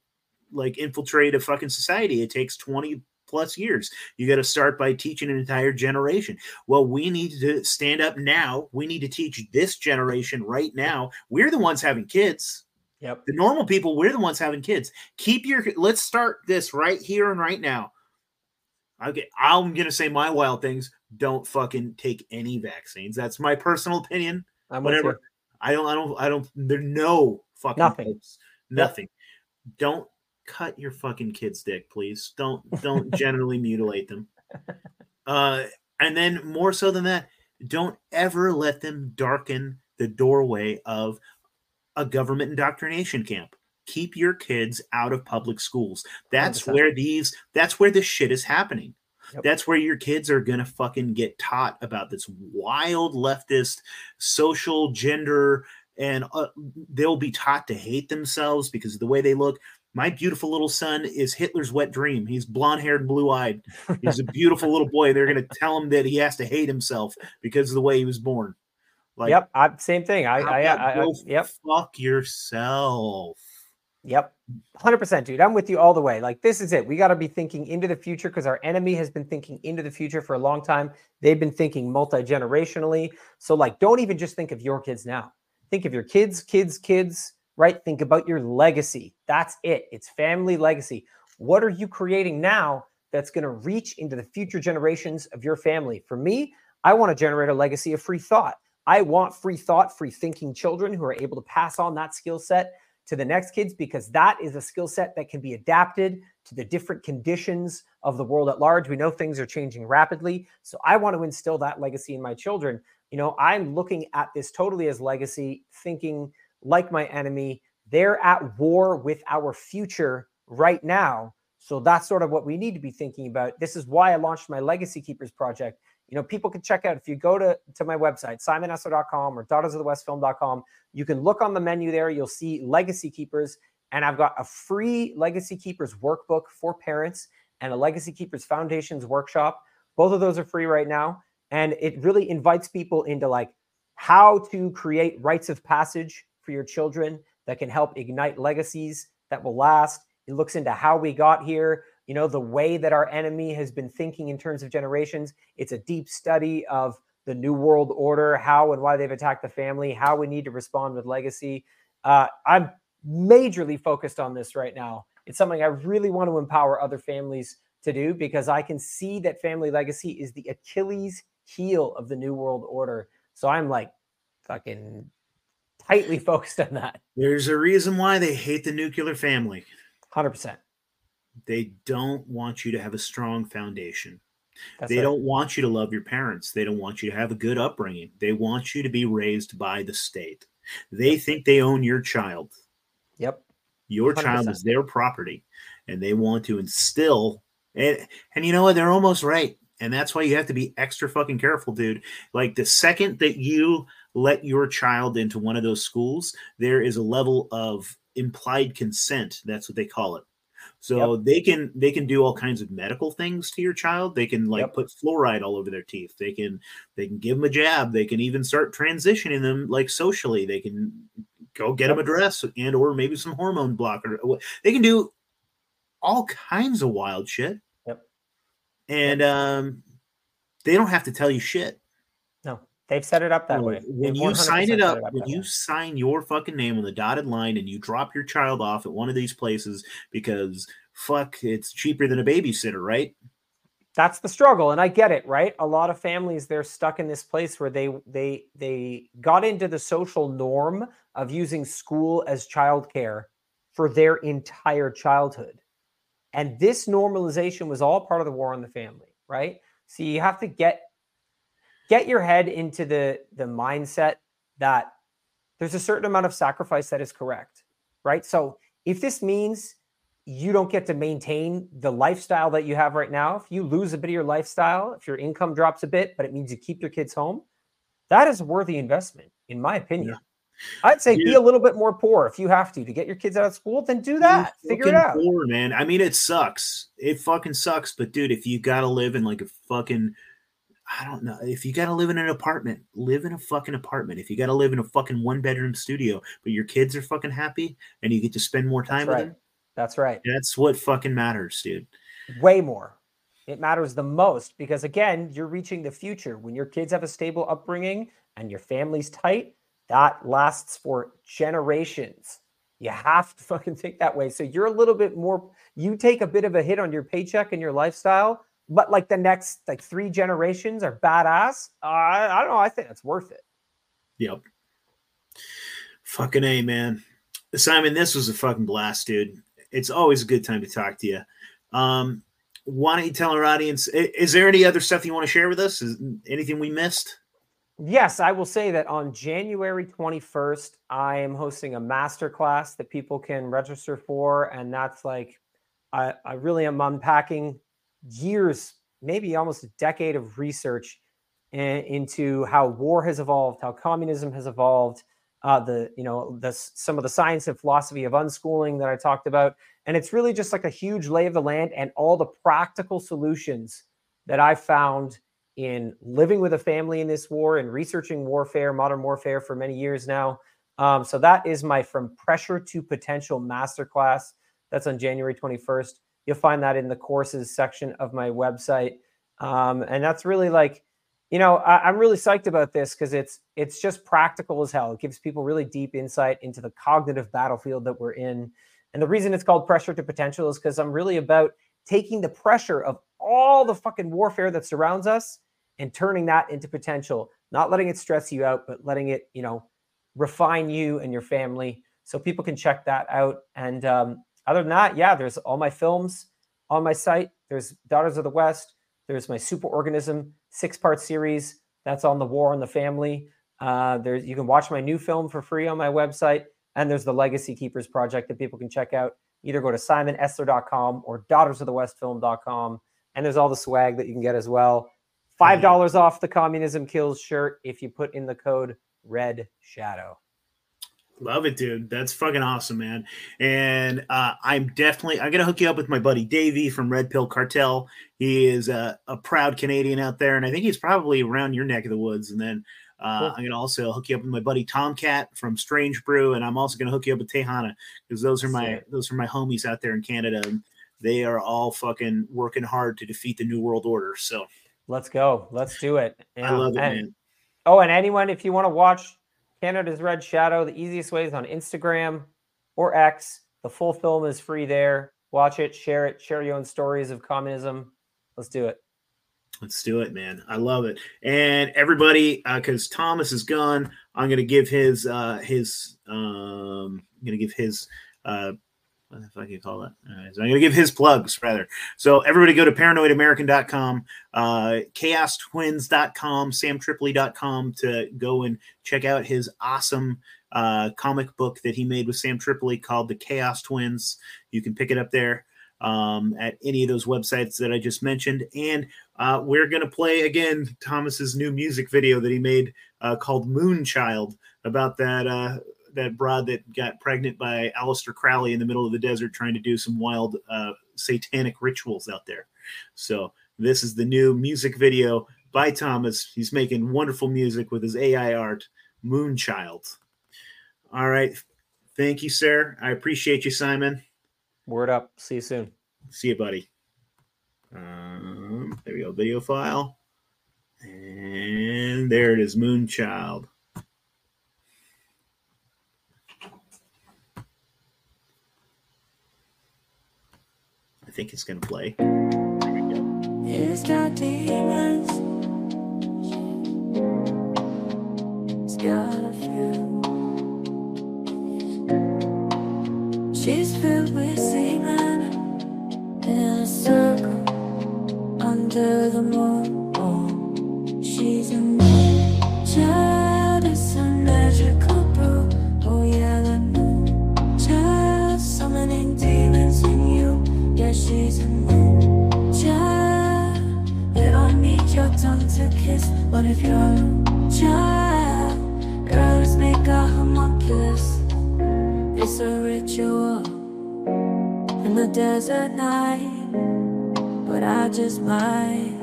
[SPEAKER 2] like infiltrate a fucking society? It takes 20 plus years. You got to start by teaching an entire generation. Well, we need to stand up now. We need to teach this generation right now. We're the ones having kids.
[SPEAKER 4] Yep.
[SPEAKER 2] The normal people, we're the ones having kids. Keep your let's start this right here and right now. Okay, I'm gonna say my wild things. Don't fucking take any vaccines. That's my personal opinion.
[SPEAKER 4] I'm
[SPEAKER 2] Whatever. I don't. I don't. I don't. There's no fucking
[SPEAKER 4] Nothing.
[SPEAKER 2] hopes. Nothing. Don't cut your fucking kid's dick, please. Don't don't generally mutilate them. Uh, and then more so than that, don't ever let them darken the doorway of a government indoctrination camp. Keep your kids out of public schools. That's
[SPEAKER 4] 100%.
[SPEAKER 2] where these. That's where this shit is happening.
[SPEAKER 4] Yep.
[SPEAKER 2] That's where your kids are gonna fucking get taught about this wild leftist social gender, and uh, they'll be taught to hate themselves because of the way they look. My beautiful little son is Hitler's wet dream. He's blonde haired, blue eyed. He's a beautiful little boy. They're going to tell him that he has to hate himself because of the way he was born. Like,
[SPEAKER 4] yep. I, same thing. I, I, I, I yep.
[SPEAKER 2] fuck yourself.
[SPEAKER 4] Yep. 100%, dude. I'm with you all the way. Like, this is it. We got to be thinking into the future because our enemy has been thinking into the future for a long time. They've been thinking multi generationally. So, like, don't even just think of your kids now. Think of your kids, kids, kids, right? Think about your legacy. That's it. It's family legacy. What are you creating now that's going to reach into the future generations of your family? For me, I want to generate a legacy of free thought. I want free thought, free thinking children who are able to pass on that skill set to the next kids because that is a skill set that can be adapted to the different conditions of the world at large. We know things are changing rapidly. So I want to instill that legacy in my children. You know, I'm looking at this totally as legacy, thinking like my enemy. They're at war with our future right now. So that's sort of what we need to be thinking about. This is why I launched my Legacy Keepers project. You know, people can check out if you go to, to my website, simonesler.com or daughtersofthewestfilm.com, you can look on the menu there. You'll see Legacy Keepers. And I've got a free Legacy Keepers workbook for parents and a Legacy Keepers Foundations workshop. Both of those are free right now. And it really invites people into like how to create rites of passage for your children that can help ignite legacies that will last. It looks into how we got here, you know, the way that our enemy has been thinking in terms of generations. It's a deep study of the New World Order, how and why they've attacked the family, how we need to respond with legacy. Uh, I'm majorly focused on this right now. It's something I really want to empower other families to do because I can see that family legacy is the Achilles heel of the New World Order. So I'm like fucking tightly focused on that.
[SPEAKER 2] There's a reason why they hate the nuclear family.
[SPEAKER 4] 100%.
[SPEAKER 2] They don't want you to have a strong foundation.
[SPEAKER 4] That's
[SPEAKER 2] they
[SPEAKER 4] right.
[SPEAKER 2] don't want you to love your parents. They don't want you to have a good upbringing. They want you to be raised by the state. They think they own your child.
[SPEAKER 4] Yep.
[SPEAKER 2] Your child
[SPEAKER 4] 100%.
[SPEAKER 2] is their property, and they want to instill. And, and you know what? They're almost right. And that's why you have to be extra fucking careful, dude. Like the second that you let your child into one of those schools, there is a level of implied consent. That's what they call it. So they can they can do all kinds of medical things to your child. They can like put fluoride all over their teeth. They can they can give them a jab. They can even start transitioning them like socially. They can go get them a dress and or maybe some hormone blocker. They can do all kinds of wild shit.
[SPEAKER 4] Yep.
[SPEAKER 2] And um they don't have to tell you shit.
[SPEAKER 4] They've set it up that way.
[SPEAKER 2] When you sign
[SPEAKER 4] 100%
[SPEAKER 2] it up, when you
[SPEAKER 4] way.
[SPEAKER 2] sign your fucking name on the dotted line and you drop your child off at one of these places because fuck, it's cheaper than a babysitter, right?
[SPEAKER 4] that's the struggle and i get it right a lot of families they're stuck in this place where they they they got into the social norm of using school as childcare for their entire childhood and this normalization was all part of the war on the family right so you have to get get your head into the the mindset that there's a certain amount of sacrifice that is correct right so if this means you don't get to maintain the lifestyle that you have right now, if you lose a bit of your lifestyle, if your income drops a bit, but it means you keep your kids home, that is a worthy investment, in my opinion. Yeah. I'd say yeah. be a little bit more poor if you have to to get your kids out of school. Then do that. You're Figure it out.
[SPEAKER 2] Poor, man. I mean, it sucks. It fucking sucks. But dude, if you gotta live in like a fucking I don't know. If you got to live in an apartment, live in a fucking apartment. If you got to live in a fucking one bedroom studio, but your kids are fucking happy and you get to spend more time
[SPEAKER 4] That's
[SPEAKER 2] with
[SPEAKER 4] right. them, that's right.
[SPEAKER 2] That's what fucking matters, dude.
[SPEAKER 4] Way more. It matters the most because again, you're reaching the future. When your kids have a stable upbringing and your family's tight, that lasts for generations. You have to fucking think that way. So you're a little bit more, you take a bit of a hit on your paycheck and your lifestyle, but like the next like three generations are badass. Uh, I, I don't know. I think that's worth it.
[SPEAKER 2] Yep. Fucking A, man. Simon, this was a fucking blast, dude it's always a good time to talk to you. Um, why don't you tell our audience? Is there any other stuff you want to share with us? Is anything we missed?
[SPEAKER 4] Yes, I will say that on January 21st, I am hosting a masterclass that people can register for. And that's like, I, I really am unpacking years, maybe almost a decade of research in, into how war has evolved, how communism has evolved, uh, the you know the some of the science and philosophy of unschooling that I talked about, and it's really just like a huge lay of the land and all the practical solutions that I found in living with a family in this war and researching warfare, modern warfare for many years now. Um, so that is my from pressure to potential masterclass. That's on January 21st. You'll find that in the courses section of my website, um, and that's really like you know I, am really psyched about this because it's it's just practical as hell. It gives people really deep insight into the cognitive battlefield that we're in. And the reason it's called pressure to potential is because i'm really about taking the pressure of all the fucking warfare that surrounds us and turning that into potential. Not letting it stress you out but letting it you know refine you and your family. So people can check that out. And um, other than that yeah there's all my films on my site there's daughters of the west there's my super organism six part series that's on the war on the family. Uh, there's you can watch my new film for free on my website, and there's the Legacy Keepers project that people can check out. Either go to simonesler.com or daughtersofthewestfilm.com, and there's all the swag that you can get as well. Five dollars off the Communism Kills shirt if you put in the code Red Shadow.
[SPEAKER 2] Love it, dude. That's fucking awesome, man. And uh, I'm definitely I'm gonna hook you up with my buddy Davey from Red Pill Cartel. He is a, a, proud Canadian out there, and I think he's probably around your neck of the woods. And then uh, cool. I'm gonna also hook you up with my buddy Tomcat from Strange Brew, and I'm also gonna hook you up with Tejana because those are my those are my homies out there in Canada, and they are all fucking working hard to defeat the New World Order. So
[SPEAKER 4] let's go, let's do it.
[SPEAKER 2] I love it, and, man.
[SPEAKER 4] Oh, and anyone, if you want to watch Canada's Red Shadow. The easiest way is on Instagram or X. The full film is free there. Watch it, share it, share your own stories of communism. Let's do it.
[SPEAKER 2] Let's do it, man. I love it. And everybody, because uh, Thomas is gone, I'm gonna give his uh his um I'm gonna give his uh what the fuck you call that? Right, so I'm going to give his plugs rather. So everybody go to paranoidamerican.com, uh, chaostwins.com, samtripoli.com to go and check out his awesome uh, comic book that he made with Sam Tripoli called The Chaos Twins. You can pick it up there um, at any of those websites that I just mentioned. And uh, we're going to play again Thomas's new music video that he made uh, called Moonchild about that uh, that broad that got pregnant by Aleister Crowley in the middle of the desert trying to do some wild uh, satanic rituals out there. So this is the new music video by Thomas. He's making wonderful music with his AI art, Moonchild. All right. Thank you, sir. I appreciate you, Simon.
[SPEAKER 4] Word up. See you soon.
[SPEAKER 2] See you, buddy. Um, there we go. Video file. And there it is, Moonchild. Think it's going to play.
[SPEAKER 15] It's got demons. It's got a few. She's filled with semen in a circle under the moon. To kiss. What if you're a child? Girl, let's make a homunculus. It's a ritual in the desert night, but I just might,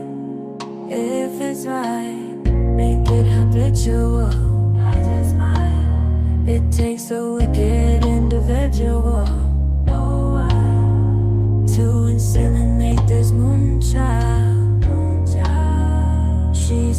[SPEAKER 15] if it's right, make it habitual. I just might. It takes a wicked individual oh, to inseminate this moonchild.